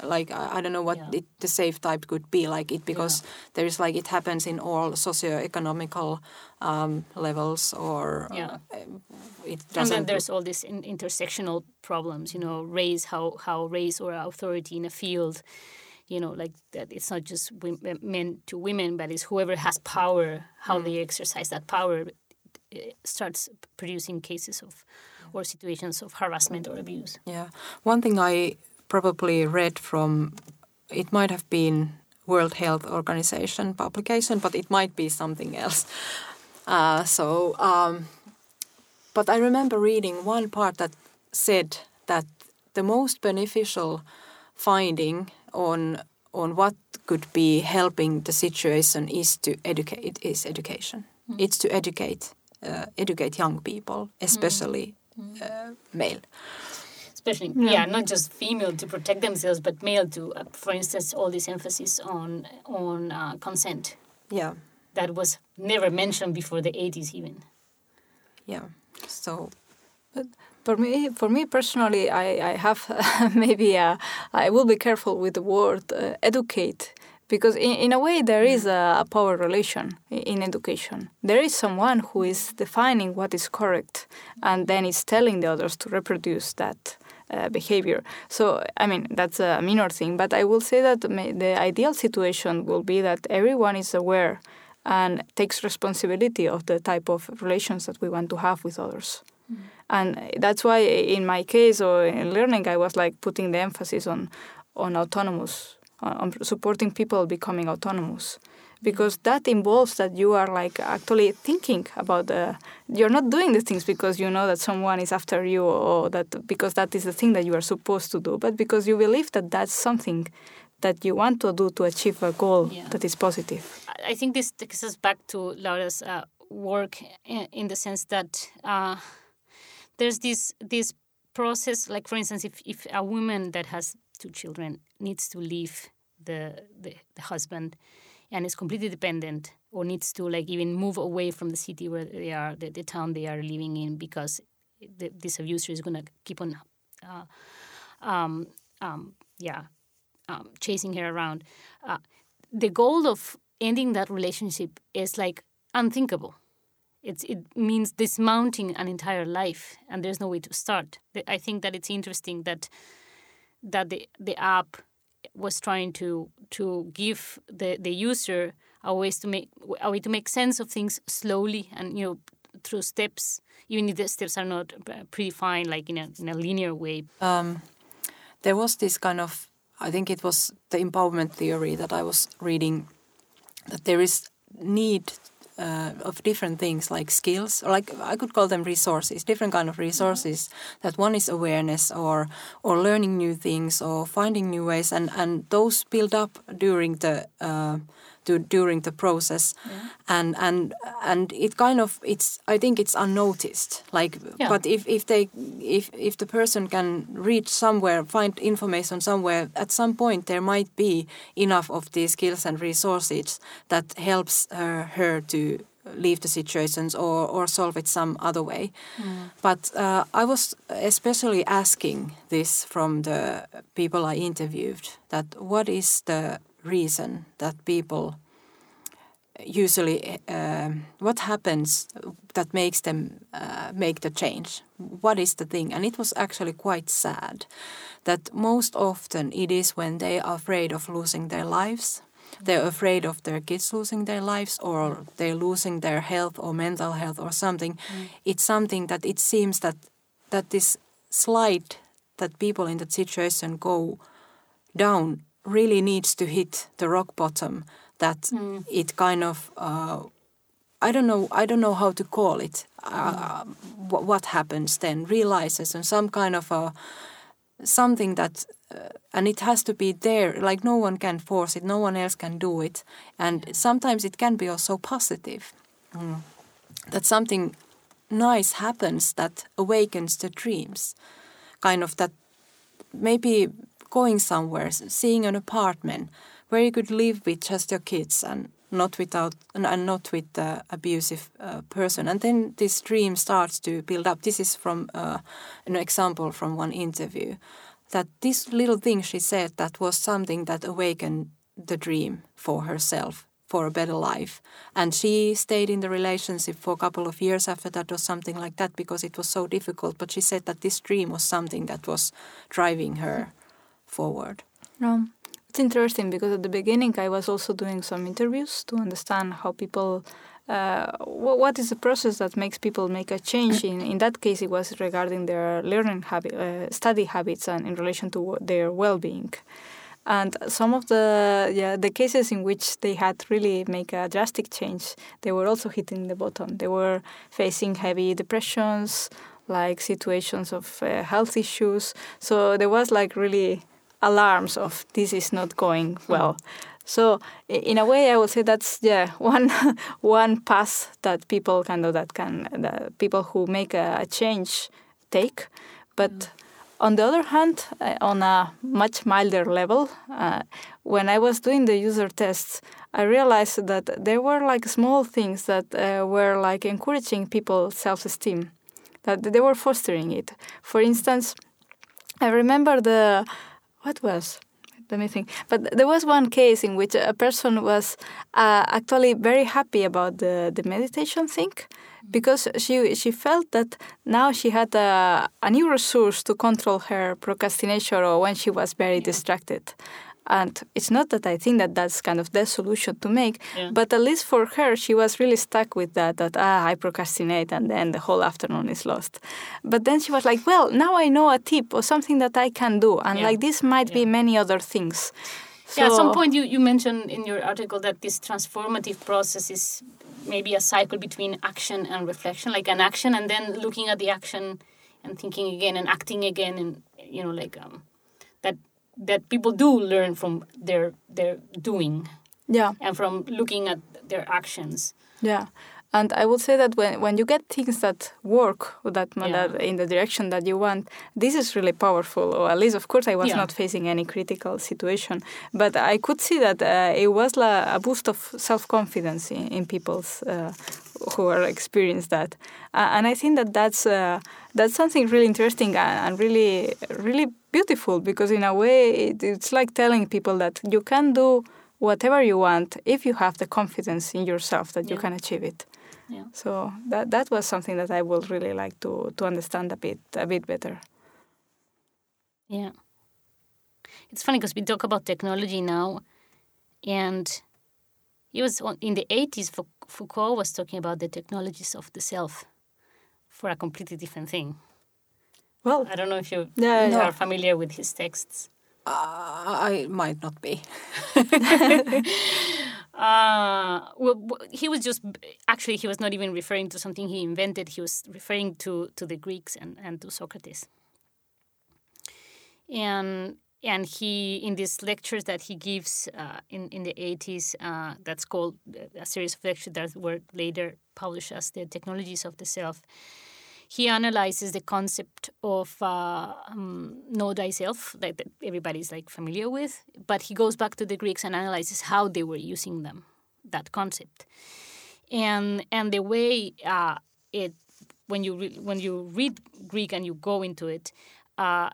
like I, I don't know what yeah. it, the safe type could be like it because yeah. there is like it happens in all socio-economical um, levels or yeah. Uh, it doesn't. And then there's all these in, intersectional problems. You know, race, how how race or authority in a field you know, like that it's not just men to women, but it's whoever has power, how mm. they exercise that power starts producing cases of or situations of harassment or abuse. Yeah. One thing I probably read from it might have been World Health Organization publication, but it might be something else. Uh, so, um, but I remember reading one part that said that the most beneficial finding on on what could be helping the situation is to educate is education. Mm. It's to educate uh, educate young people, especially mm. uh, male. Especially, yeah. yeah. not just female to protect themselves, but male to, uh, for instance, all this emphasis on on uh, consent. Yeah, that was never mentioned before the eighties, even. Yeah, so. But for me, for me personally, I, I have maybe a, uh, I will be careful with the word uh, educate because in, in a way there is a, a, power relation in education. There is someone who is defining what is correct and then is telling the others to reproduce that. Uh, behavior. So, I mean, that's a minor thing, but I will say that the ideal situation will be that everyone is aware and takes responsibility of the type of relations that we want to have with others. And that's why in my case or in learning, I was like putting the emphasis on, on autonomous, on supporting people becoming autonomous. Because that involves that you are like actually thinking about the, you're not doing the things because you know that someone is after you or that because that is the thing that you are supposed to do, but because you believe that that's something that you want to do to achieve a goal yeah. that is positive. I think this takes us back to Laura's uh, work in, in, the sense that uh, there's this this process like for instance if, if a woman that has two children needs to leave the, the, the husband and is completely dependent or needs to like even move away from the city where they are the, the town they are living in because the, this abuser is going to keep on uh, um, um, yeah um, chasing her around uh, the goal of ending that relationship is like unthinkable it's, it means dismounting an entire life, and there's no way to start. I think that it's interesting that that the the app was trying to to give the the user a ways to make a way to make sense of things slowly and you know through steps, even if the steps are not predefined like in a in a linear way. Um, there was this kind of I think it was the empowerment theory that I was reading that there is need uh, of different things like skills, or like I could call them resources, different kind of resources. Mm-hmm. That one is awareness, or or learning new things, or finding new ways, and and those build up during the. Uh, to, during the process yeah. and and and it kind of it's i think it's unnoticed like yeah. but if if they if if the person can reach somewhere find information somewhere at some point there might be enough of these skills and resources that helps her, her to leave the situations or, or solve it some other way. Mm. But uh, I was especially asking this from the people I interviewed that what is the reason that people usually uh, what happens that makes them uh, make the change? What is the thing? And it was actually quite sad that most often it is when they are afraid of losing their lives they're afraid of their kids losing their lives or they're losing their health or mental health or something. Mm. it's something that it seems that that this slide that people in that situation go down really needs to hit the rock bottom that mm. it kind of uh, I don't know I don't know how to call it. Uh, mm. what, what happens then? Realizes and some kind of a something that uh, and it has to be there. Like no one can force it. No one else can do it. And sometimes it can be also positive. Mm. that something nice happens that awakens the dreams. Kind of that maybe going somewhere, seeing an apartment where you could live with just your kids and not without and not with the abusive uh, person. And then this dream starts to build up. This is from uh, an example from one interview that this little thing she said that was something that awakened the dream for herself for a better life. And she stayed in the relationship for a couple of years after that or something like that because it was so difficult. But she said that this dream was something that was driving her forward. Um, it's interesting because at the beginning I was also doing some interviews to understand how people. Uh, what is the process that makes people make a change? In, in that case, it was regarding their learning habit, uh, study habits, and in relation to their well-being. And some of the yeah the cases in which they had really make a drastic change, they were also hitting the bottom. They were facing heavy depressions, like situations of uh, health issues. So there was like really alarms of this is not going well. So in a way, I would say that's yeah one one path that people kind of that can the people who make a, a change take, but. On the other hand, uh, on a much milder level, uh, when I was doing the user tests, I realized that there were like small things that uh, were like encouraging people's self-esteem, that they were fostering it. For instance, I remember the what was let me think. But there was one case in which a person was uh, actually very happy about the, the meditation thing because she she felt that now she had a, a new resource to control her procrastination or when she was very distracted. And it's not that I think that that's kind of the solution to make, Yeah. but at least for her, she was really stuck with that, that, ah, I procrastinate and then the whole afternoon is lost. But then she was like, well, now I know a tip or something that I can do. And Yeah. like this might be many other things. yeah, at some point you, you mentioned in your article that this transformative process is maybe a cycle between action and reflection, like an action and then looking at the action and thinking again and acting again, and you know, like um, that people do learn from their their doing Yeah. and from looking at their actions. Yeah. And I would say that when, when you get things that work that, Yeah. that in the direction that you want, this is really powerful. Or at least, of course, I was Yeah. not facing any critical situation, but I could see that uh, it was la, a boost of self confidence in, in people's uh, who are experienced that. Uh, and I think that that's uh, that's something really interesting and, and really really beautiful because in a way it, it's like telling people that you can do whatever you want if you have the confidence in yourself that you can achieve it. Yeah. So that that was something that I would really like to to understand a bit a bit better. Yeah. It's funny because we talk about technology now, and it was on, in the 80s, Foucault was talking about the technologies of the self for a completely different thing. Well, I don't know if you Yeah, are familiar with his texts. Uh, I might not be. Uh, well, he was just actually he was not even referring to something he invented. He was referring to to the Greeks and, and to Socrates. And and he in these lectures that he gives uh, in in the eighties, uh, that's called a series of lectures that were later published as the Technologies of the Self. He analyzes the concept of uh, um, know thyself, like that everybody's like familiar with, but he goes back to the Greeks and analyzes how they were using them, that concept, and and the way uh, it when you re- when you read Greek and you go into it, uh,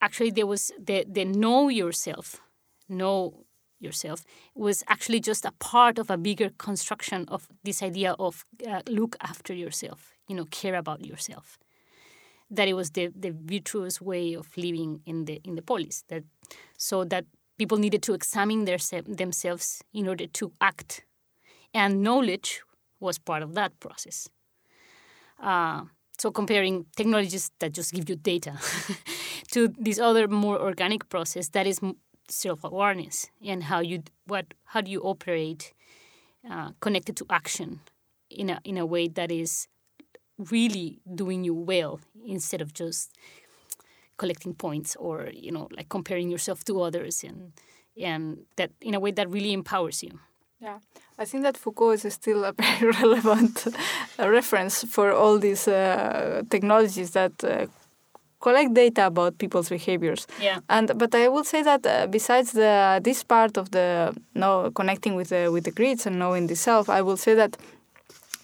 actually there was the the know yourself, know yourself was actually just a part of a bigger construction of this idea of uh, look after yourself you know care about yourself. That it was the, the virtuous way of living in the in the polis that so that people needed to examine their, themselves in order to act. And knowledge was part of that process. Uh, so comparing technologies that just give you data to this other more organic process that is self-awareness and how you what how do you operate uh, connected to action in a in a way that is really doing you well instead of just collecting points or you know like comparing yourself to others and and that in a way that really empowers you yeah i think that foucault is still a very relevant uh, reference for all these uh, technologies that uh, collect data about people's behaviors. Yeah. And but I will say that uh, besides the this part of the no connecting with the with the Greeks and knowing the self, I will say that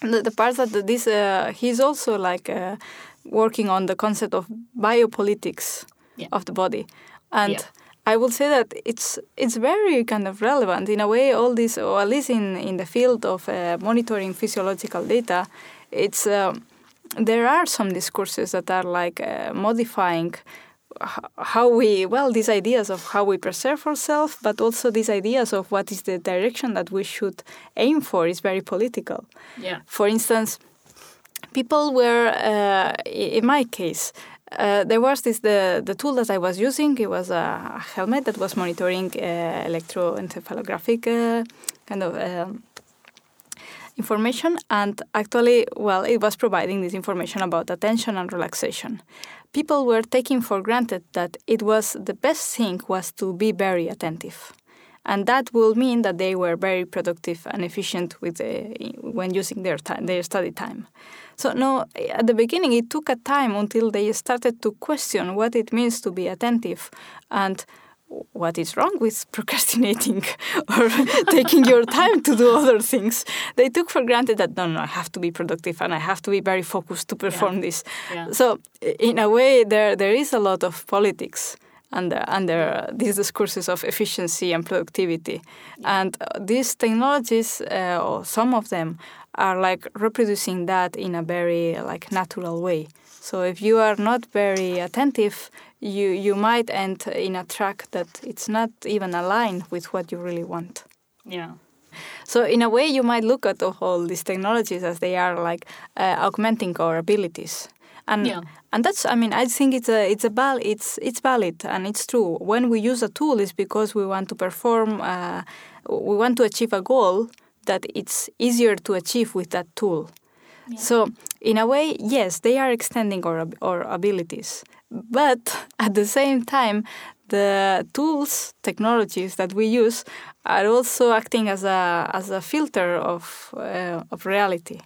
the, the part that this uh, he's also like uh, working on the concept of biopolitics Yeah. of the body, and. Yeah. I would say that it's it's very kind of relevant in a way. All this, or at least in in the field of uh, monitoring physiological data, it's um, there are some discourses that are like uh, modifying how we well these ideas of how we preserve ourselves, but also these ideas of what is the direction that we should aim for is very political. Yeah. For instance, people were, uh, in my case, uh, there was this the the tool that I was using. It was a helmet that was monitoring uh, electroencephalographic uh, kind of um, information, and actually, well, it was providing this information about attention and relaxation. People were taking for granted that it was the best thing was to be very attentive and that will mean that they were very productive and efficient with uh, when using their time, their study time. So no, at the beginning it took a time until they started to question what it means to be attentive and what is wrong with procrastinating or taking your time to do other things. They took for granted that no, no, I have to be productive and I have to be very focused to perform yeah. this. Yeah. So in a way, there there is a lot of politics under under these discourses of efficiency and productivity, yeah. and these technologies, uh, or some of them, are like reproducing that in a very like natural way. So if you are not very attentive, you you might end in a track that it's not even aligned with what you really want. Yeah. So in a way, you might look at all these technologies as they are like uh, augmenting our abilities. And yeah. and that's I mean I think it's a it's a val it's it's valid and it's true. When we use a tool, is because we want to perform, uh, we want to achieve a goal that it's easier to achieve with that tool. Yeah. So in a way, yes, they are extending our our abilities, but at the same time, the tools, technologies that we use are also acting as a as a filter of uh, of reality.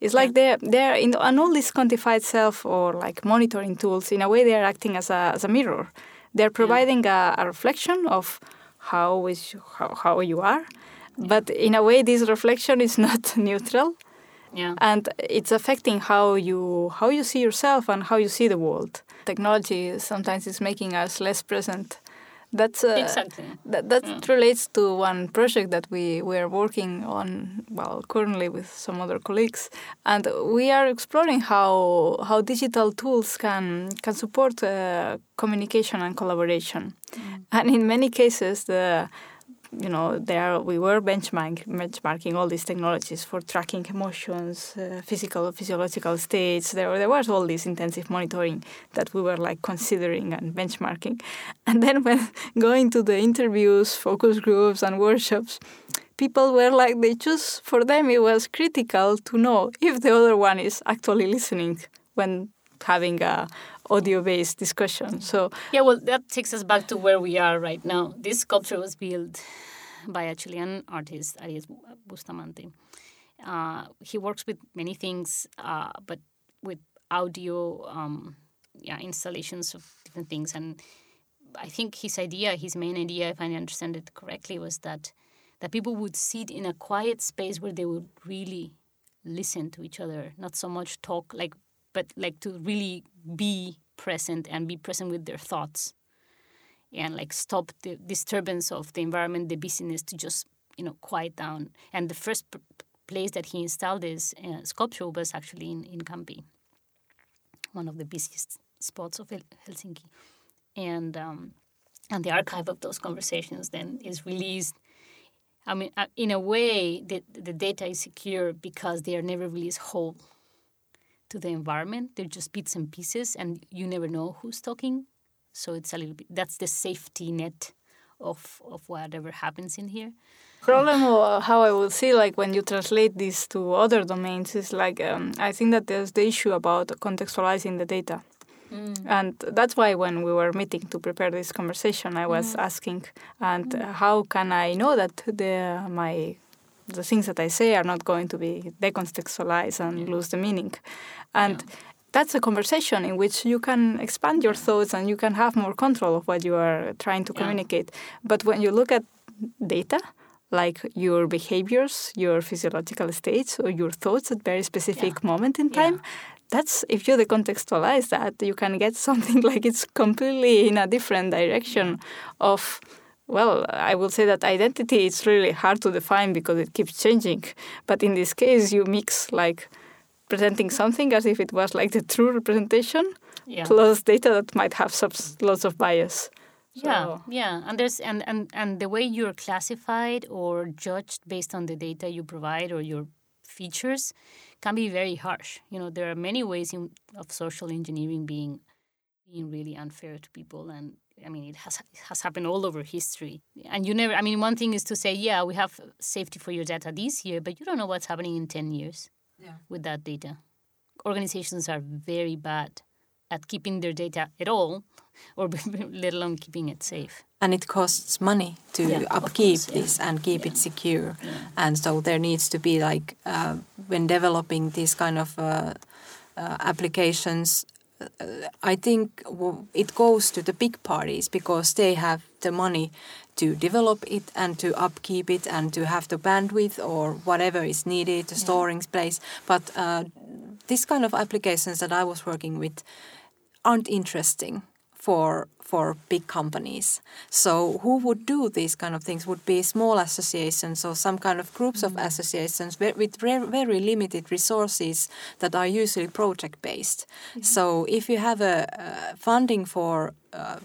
It's like they're they're in and all these quantified self or like monitoring tools. In a way, they are acting as a as a mirror. They're providing a, a, reflection of how is how, how you are, but in a way, this reflection is not neutral. Yeah. And it's affecting how you how you see yourself and how you see the world. Technology sometimes is making us less present. That's uh, exactly that that yeah. relates to one project that we we are working on well currently with some other colleagues, and we are exploring how how digital tools can can support uh, communication and collaboration, mm. and in many cases the you know, there we were benchmark, benchmarking all these technologies for tracking emotions, uh, physical, physiological states. There, there was all this intensive monitoring that we were like considering and benchmarking. And then when going to the interviews, focus groups, and workshops, people were like, they choose, for them, it was critical to know if the other one is actually listening when having a audio-based discussion. So yeah, well, that takes us back to where we are right now. This sculpture was built by a Chilean artist, Ariel Bustamante. Uh, he works with many things, uh, but with audio, um, yeah, installations of different things. And I think his idea, his main idea, if I understand it correctly, was that that people would sit in a quiet space where they would really listen to each other, not so much talk, like, but like to really be present and be present with their thoughts and like stop the disturbance of the environment, the busyness to just you know quiet down. And the first p- place that he installed this uh, sculpture was actually in in Kamppi, one of the busiest spots of Helsinki, and um, and the archive of those conversations then is released. I mean, uh, in a way, the, the data is secure because they are never released whole to the environment. They're just bits and pieces, and you never know who's talking. So it's a little bit that's the safety net of of whatever happens in here. Problem uh, how I would see like when you translate this to other domains is like um, I think that there's the issue about contextualizing the data. Mm. And that's why when we were meeting to prepare this conversation, I was mm. asking, and mm. how can I know that the my the things that I say are not going to be decontextualized and yeah. lose the meaning. And yeah. that's a conversation in which you can expand your thoughts and you can have more control of what you are trying to yeah. communicate. But when you look at data, like your behaviors, your physiological states, or your thoughts at very specific moment in time, that's if you decontextualize that, you can get something like it's completely in a different direction of well, I will say that identity is really hard to define because it keeps changing. But in this case, you mix like presenting something as if it was like the true representation yeah. plus data that might have lots of bias. So. Yeah, yeah, and there's and, and and the way you're classified or judged based on the data you provide or your features can be very harsh. You know, there are many ways in, of social engineering being being really unfair to people and I mean, it has has happened all over history, and you never. I mean, one thing is to say, yeah, we have safety for your data this year, but you don't know what's happening in ten years Yeah. with that data. Organizations are very bad at keeping their data at all, or let alone keeping it safe. and it costs money to Yeah, upkeep course, yeah. this and keep it secure and so there needs to be like uh, when developing these kind of uh, uh, applications i think it goes to the big parties because they have the money to develop it and to upkeep it and to have the bandwidth or whatever is needed the storing space but uh, this kind of applications that i was working with aren't interesting for for big companies. So who would do these kind of things would be small associations or some kind of groups of associations with very, limited resources that are usually project based. So if you have a uh, funding for uh,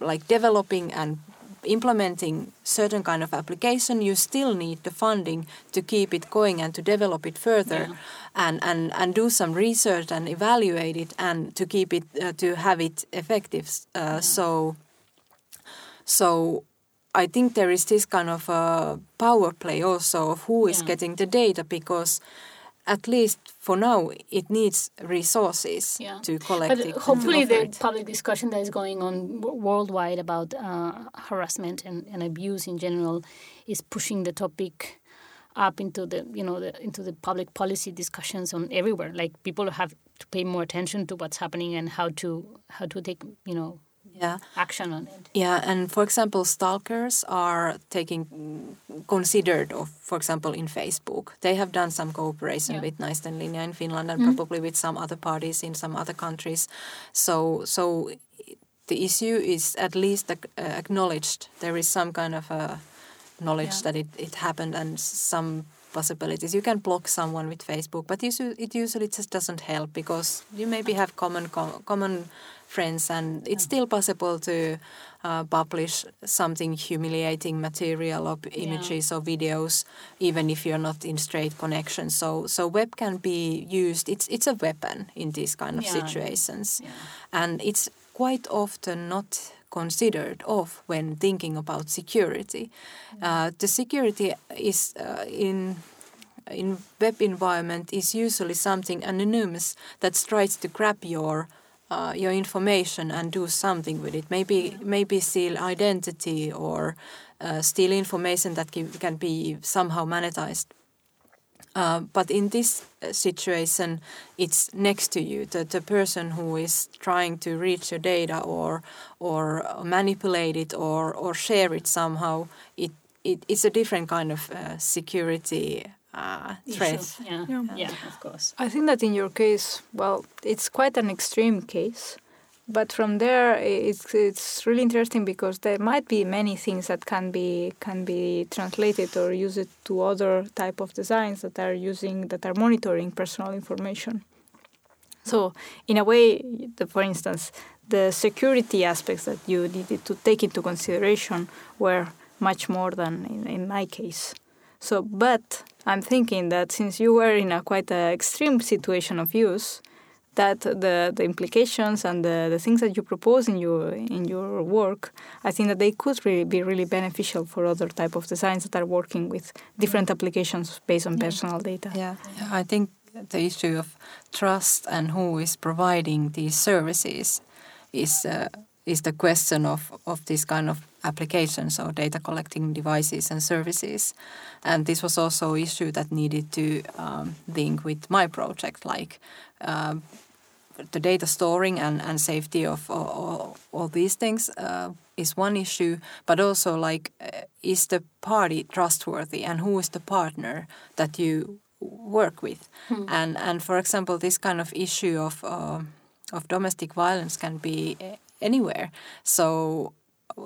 like developing and implementing certain kind of application, you still need the funding to keep it going and to develop it further and, and, and do some research and evaluate it and to keep it, uh, to have it effective. Uh, So, so I think there is this kind of a power play also of who is Yeah. getting the data because at least for now it needs resources Yeah. to collect But it. hopefully, the it. public discussion that is going on worldwide about uh, harassment and, and abuse in general is pushing the topic up into the you know the, into the public policy discussions on everywhere. Like people have to pay more attention to what's happening and how to how to take you know Yeah. action on it. Yeah, and for example, stalkers are taking considered of, for example, in Facebook. They have done some cooperation Yeah. with Naisten Linja in Finland and probably with some other parties in some other countries. So, so the issue is at least uh, acknowledged. There is some kind of a knowledge Yeah. that it, it happened and some possibilities. You can block someone with Facebook, but it usually just doesn't help because you maybe have common com- common friends, and it's still possible to uh, publish something humiliating material or images or videos, even if you're not in straight connection. So, so web can be used. It's it's a weapon in these kind of Yeah. situations, Yeah. and it's quite often not considered of when thinking about security. Uh, the security is uh, in in web environment is usually something anonymous that tries to grab your uh, your information and do something with it. Maybe maybe steal identity or uh, steal information that can, be somehow monetized. Uh, but in this uh, situation, it's next to you. The, the person who is trying to reach your data or or manipulate it or, or share it somehow, it, it it's a different kind of uh, security uh, threat. Issue. Yeah. Yeah. yeah, of course. I think that in your case, well, it's quite an extreme case. But from there, it's it's really interesting because there might be many things that can be can be translated or used to other type of designs that are using that are monitoring personal information. So in a way, the, for instance, the security aspects that you needed to take into consideration were much more than in, in my case. So, but I'm thinking that since you were in a quite a extreme situation of use, that the, the implications and the, the things that you propose in your in your work, I think that they could really be really beneficial for other type of designs that are working with different applications based on personal data. Yeah, I think the issue of trust and who is providing these services is uh, is the question of of this kind of applications or data collecting devices and services, and this was also an issue that needed to um, link with my project, like. Um, the data storing and, and safety of all, all, these things uh, is one issue, but also like uh, is the party trustworthy and who is the partner that you work with, and and for example, this kind of issue of uh, of domestic violence can be uh, anywhere. So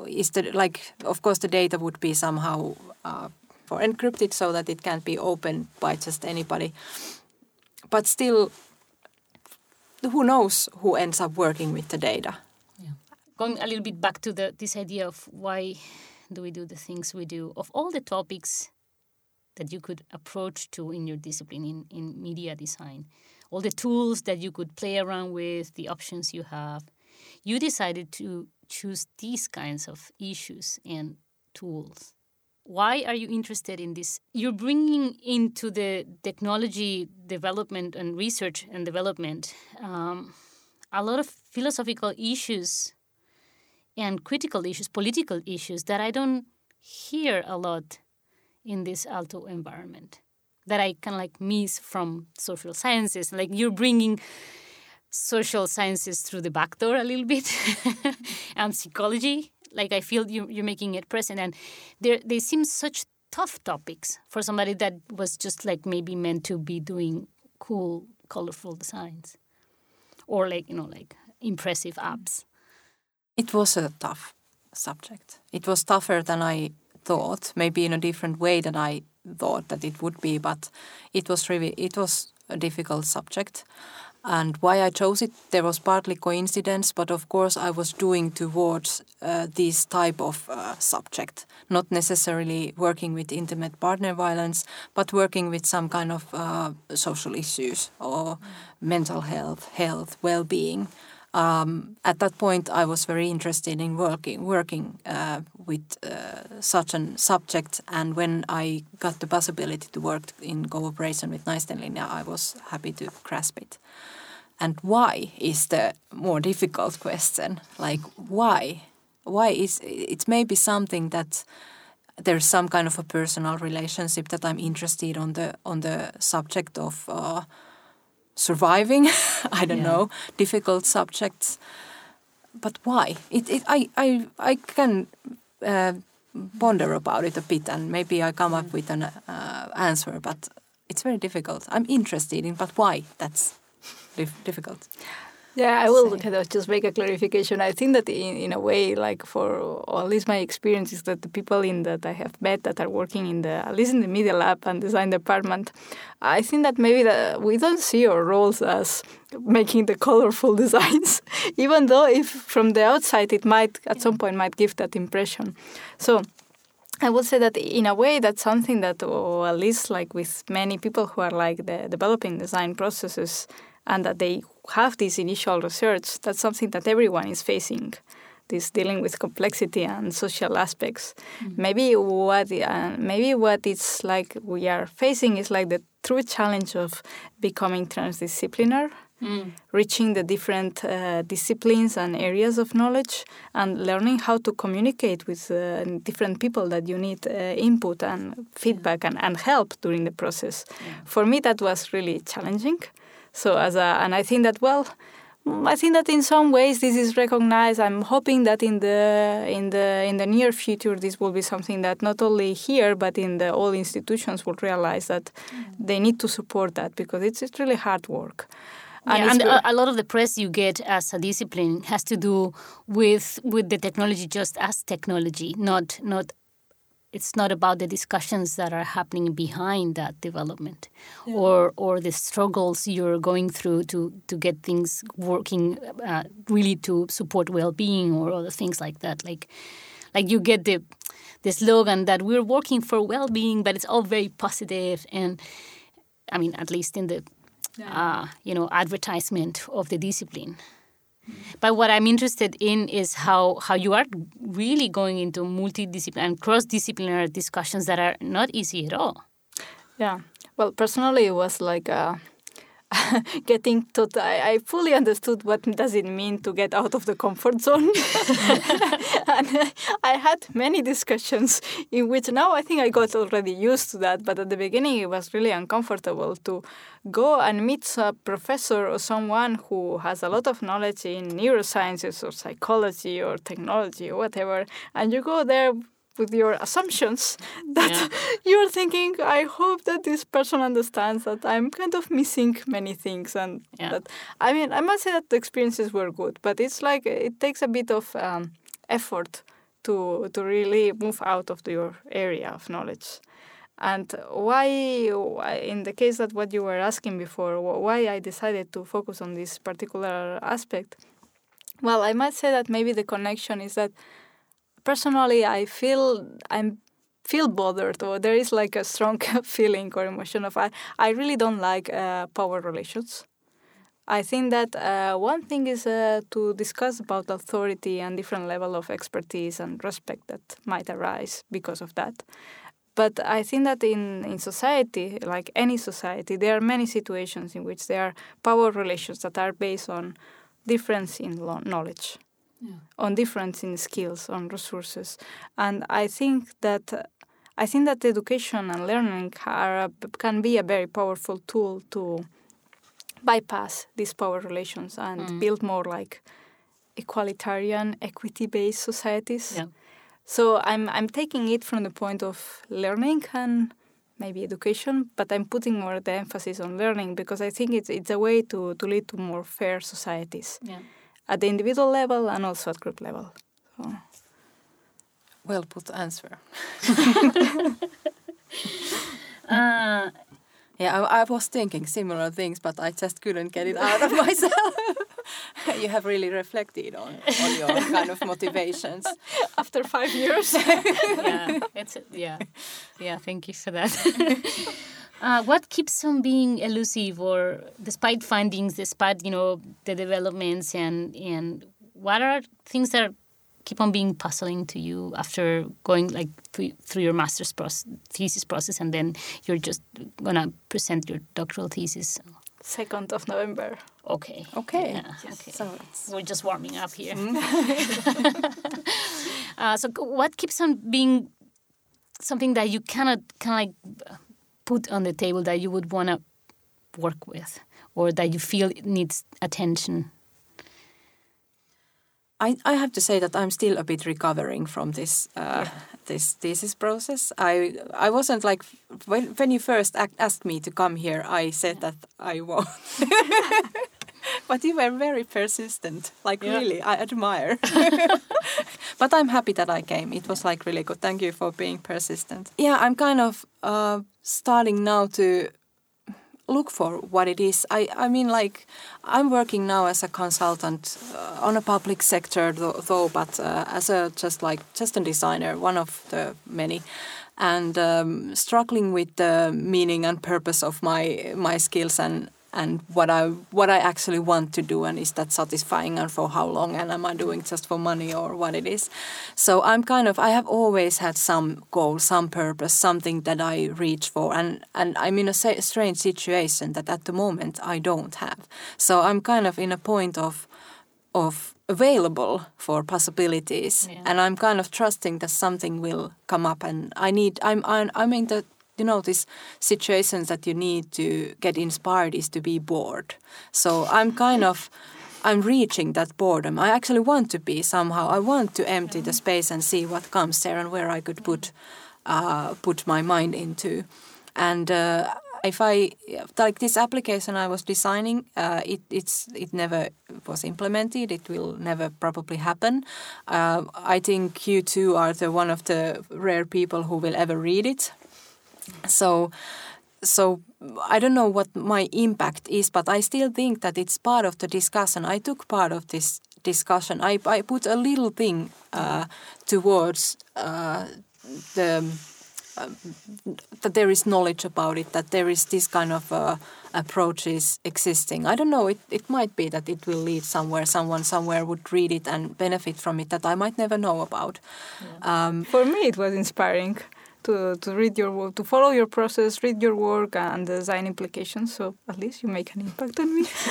is the like of course the data would be somehow uh, for encrypted so that it can't be opened by just anybody, but still who knows who ends up working with the data. Going a little bit back to the this idea of why do we do the things we do? Of all the topics that you could approach to in your discipline in, in media design, all the tools that you could play around with, the options you have, you decided to choose these kinds of issues and tools. Why are you interested in this? You're bringing into the technology development and research and development um, a lot of philosophical issues and critical issues, political issues that I don't hear a lot in this Aalto environment that I kind of like miss from social sciences. Like you're bringing social sciences through the back door a little bit and psychology like i feel you, you're making it present. And they seem such tough topics for somebody that was just like maybe meant to be doing cool colorful designs or like you know like impressive apps. It was a tough subject. It was tougher than i thought maybe in a different way than i thought that it would be but it was really it was a difficult subject and why I chose it, there was partly coincidence, but of course I was doing towards uh, this type of uh, subject, not necessarily working with intimate partner violence, but working with some kind of uh, social issues or mental health, health, well-being. Um, at that point, I was very interested in working working uh, with uh, such a subject, and when I got the possibility to work in cooperation with Naistenlinja, I was happy to grasp it. And why is the more difficult question. Like why? Why is it's maybe something that there's some kind of a personal relationship that I'm interested on the on the subject of uh, surviving. I don't yeah. know difficult subjects, but why? It, it I I I can uh, ponder about it a bit, and maybe I come up with an uh, answer. But it's very difficult. I'm interested in, but why? That's difficult. Yeah, I will kind of just make a clarification. I think that in, in a way, like for or at least my experience is that the people in that I have met that are working in the at least in the media lab and design department, I think that maybe that we don't see our roles as making the colorful designs, even though if from the outside it might at some point might give that impression. So I would say that in a way that's something that, or at least like with many people who are like the developing design processes and that they have this initial research, that's something that everyone is facing. This dealing with complexity and social aspects. Mm-hmm. Maybe what uh, maybe what it's like we are facing is like the true challenge of becoming transdisciplinary, mm. reaching the different uh, disciplines and areas of knowledge, and learning how to communicate with uh, different people that you need uh, input and feedback and, and help during the process. Yeah. For me, that was really challenging. So as a, and I think that well, I think that in some ways this is recognized. I'm hoping that in the in the in the near future this will be something that not only here but in the all institutions will realize that mm. they need to support that because it's it's really hard work. And, yeah, and a, a, lot of the press you get as a discipline has to do with with the technology just as technology, not not it's not about the discussions that are happening behind that development yeah. or or the struggles you're going through to to get things working uh, really to support well-being or other things like that like like you get the the slogan that we're working for well-being but it's all very positive and i mean at least in the yeah. uh, you know advertisement of the discipline but what I'm interested in is how, how you are really going into multidisciplinary and cross disciplinary discussions that are not easy at all. Yeah. Well, personally, it was like a getting to I, I fully understood what does it mean to get out of the comfort zone. And i had many discussions in which now i think i got already used to that but at the beginning it was really uncomfortable to go and meet a professor or someone who has a lot of knowledge in neurosciences or psychology or technology or whatever and you go there with your assumptions that yeah. you're thinking i hope that this person understands that i'm kind of missing many things and yeah. that i mean i must say that the experiences were good but it's like it takes a bit of um, effort to to really move out of your area of knowledge and why in the case that what you were asking before why i decided to focus on this particular aspect well i might say that maybe the connection is that personally, I feel I'm feel bothered or there is like a strong feeling or emotion of I, I really don't like uh, power relations. I think that uh, one thing is uh, to discuss about authority and different level of expertise and respect that might arise because of that. But I think that in, in society, like any society, there are many situations in which there are power relations that are based on difference in knowledge, yeah. on difference in skills, on resources, and I think that I think that education and learning are, can be a very powerful tool to bypass these power relations and mm. build more like equalitarian, equity-based societies. Yeah. So I'm I'm taking it from the point of learning and maybe education, but I'm putting more the emphasis on learning because I think it's it's a way to, to lead to more fair societies yeah. At the individual level and also at group level. So. Well put answer. uh, yeah, I, I, was thinking similar things, but I just couldn't get it out of myself. you have really reflected on, on your kind of motivations after five years. yeah, it's yeah, yeah. Thank you for that. Uh, what keeps on being elusive, or despite findings, despite you know the developments, and and what are things that keep on being puzzling to you after going like through, through your master's process, thesis process and then you're just gonna present your doctoral thesis 2nd of november okay okay, yeah, yes. okay. so we're just warming up here mm. uh, so what keeps on being something that you cannot kind of like put on the table that you would want to work with or that you feel needs attention I, I have to say that I'm still a bit recovering from this uh, yeah. this thesis process. I I wasn't like when when you first asked me to come here, I said that I won't. but you were very persistent. Like yeah. really, I admire. but I'm happy that I came. It was like really good. Thank you for being persistent. Yeah, I'm kind of uh, starting now to look for what it is. I, I mean, like, I'm working now as a consultant uh, on a public sector, though, though but uh, as a just like just a designer, one of the many, and um, struggling with the meaning and purpose of my my skills and and what I what I actually want to do and is that satisfying and for how long and am I doing just for money or what it is. So I'm kind of I have always had some goal, some purpose, something that I reach for and and I'm in a strange situation that at the moment I don't have. So I'm kind of in a point of of available for possibilities yeah. and i'm kind of trusting that something will come up and i need i'm i'm, I'm in the you know these situations that you need to get inspired is to be bored. So i'm kind of i'm reaching that boredom. I actually want to be somehow. I want to empty the space and see what comes there and where i could put uh, put my mind into. And uh, if I like this application I was designing, uh, it it's it never was implemented. It will never probably happen. Uh, I think you two are the one of the rare people who will ever read it so, so I don't know what my impact is, but I still think that it's part of the discussion. I took part of this discussion. I, I put a little thing uh, towards uh, the uh, that there is knowledge about it, that there is this kind of uh, approaches existing. I don't know. It it might be that it will lead somewhere. Someone somewhere would read it and benefit from it that I might never know about. Yeah. Um, For me, it was inspiring to, to read your work, to follow your process, read your work and design implications. So at least you make an impact on me.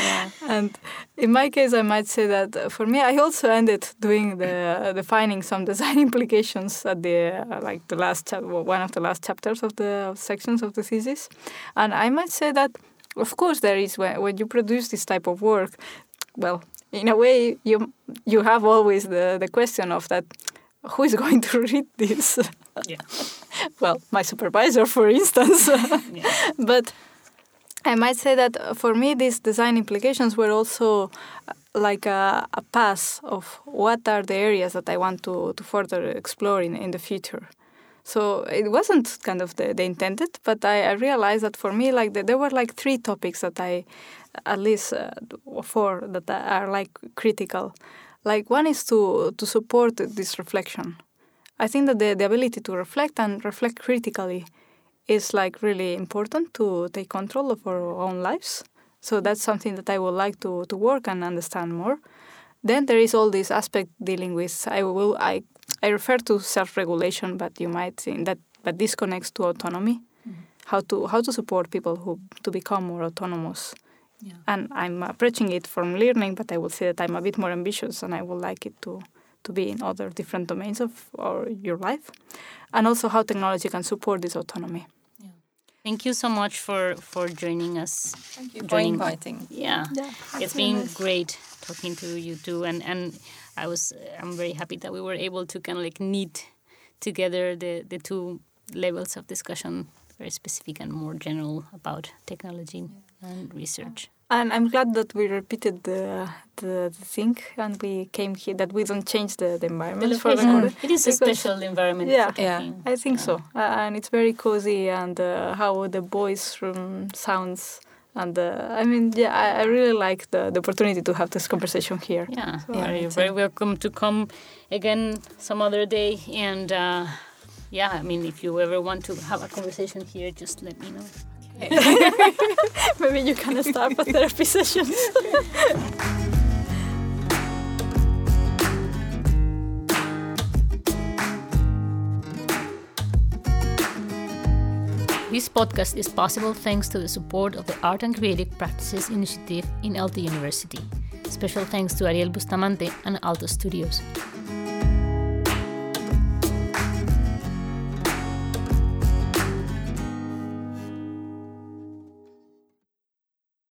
yeah. And in my case, I might say that uh, for me, I also ended doing the uh, defining some design implications at the uh, like the last chap- one of the last chapters of the sections of the thesis, and I might say that of course there is when, when you produce this type of work, well, in a way you you have always the the question of that who is going to read this? Yeah. well, my supervisor, for instance. yeah. But I might say that for me, these design implications were also uh, like a, a path of what are the areas that I want to, to further explore in, in the future. So it wasn't kind of the, the intended, but I, I realized that for me, like the, there were like three topics that I, at least uh, four that are like critical like one is to to support this reflection. I think that the, the ability to reflect and reflect critically is like really important to take control of our own lives So that's something that I would like to, to work and understand more. Then there is all this aspect dealing with I will I I refer to self-regulation, but you might think that but this connects to autonomy, mm-hmm. how to how to support people who to become more autonomous. Yeah. And I'm approaching it from learning, but I would say that I'm a bit more ambitious, and I would like it to to be in other different domains of or your life, and also how technology can support this autonomy. Yeah. Thank you so much for for joining us. Thank you joining, for inviting. Yeah, yeah it's been nice. great talking to you too, and and I was I'm very happy that we were able to kind of like knit together the the two levels of discussion, very specific and more general about technology yeah. And research. And I'm glad that we repeated the, the, the thing and we came here, that we don't change the, the environment the for recording. It is a special environment. Yeah, yeah. I think yeah. so. Uh, and it's very cozy and uh, how the boys room sounds. And uh, I mean, yeah, I, I, really like the, the opportunity to have this conversation here. Yeah, so, yeah you're very welcome to come again some other day. And uh, yeah, I mean, if you ever want to have a conversation here, just let me know. Maybe you can start a therapy session. This podcast is possible thanks to the support of the Art and Creative Practices Initiative in Aalto University. Special thanks to Ariel Bustamante and Aalto Studios.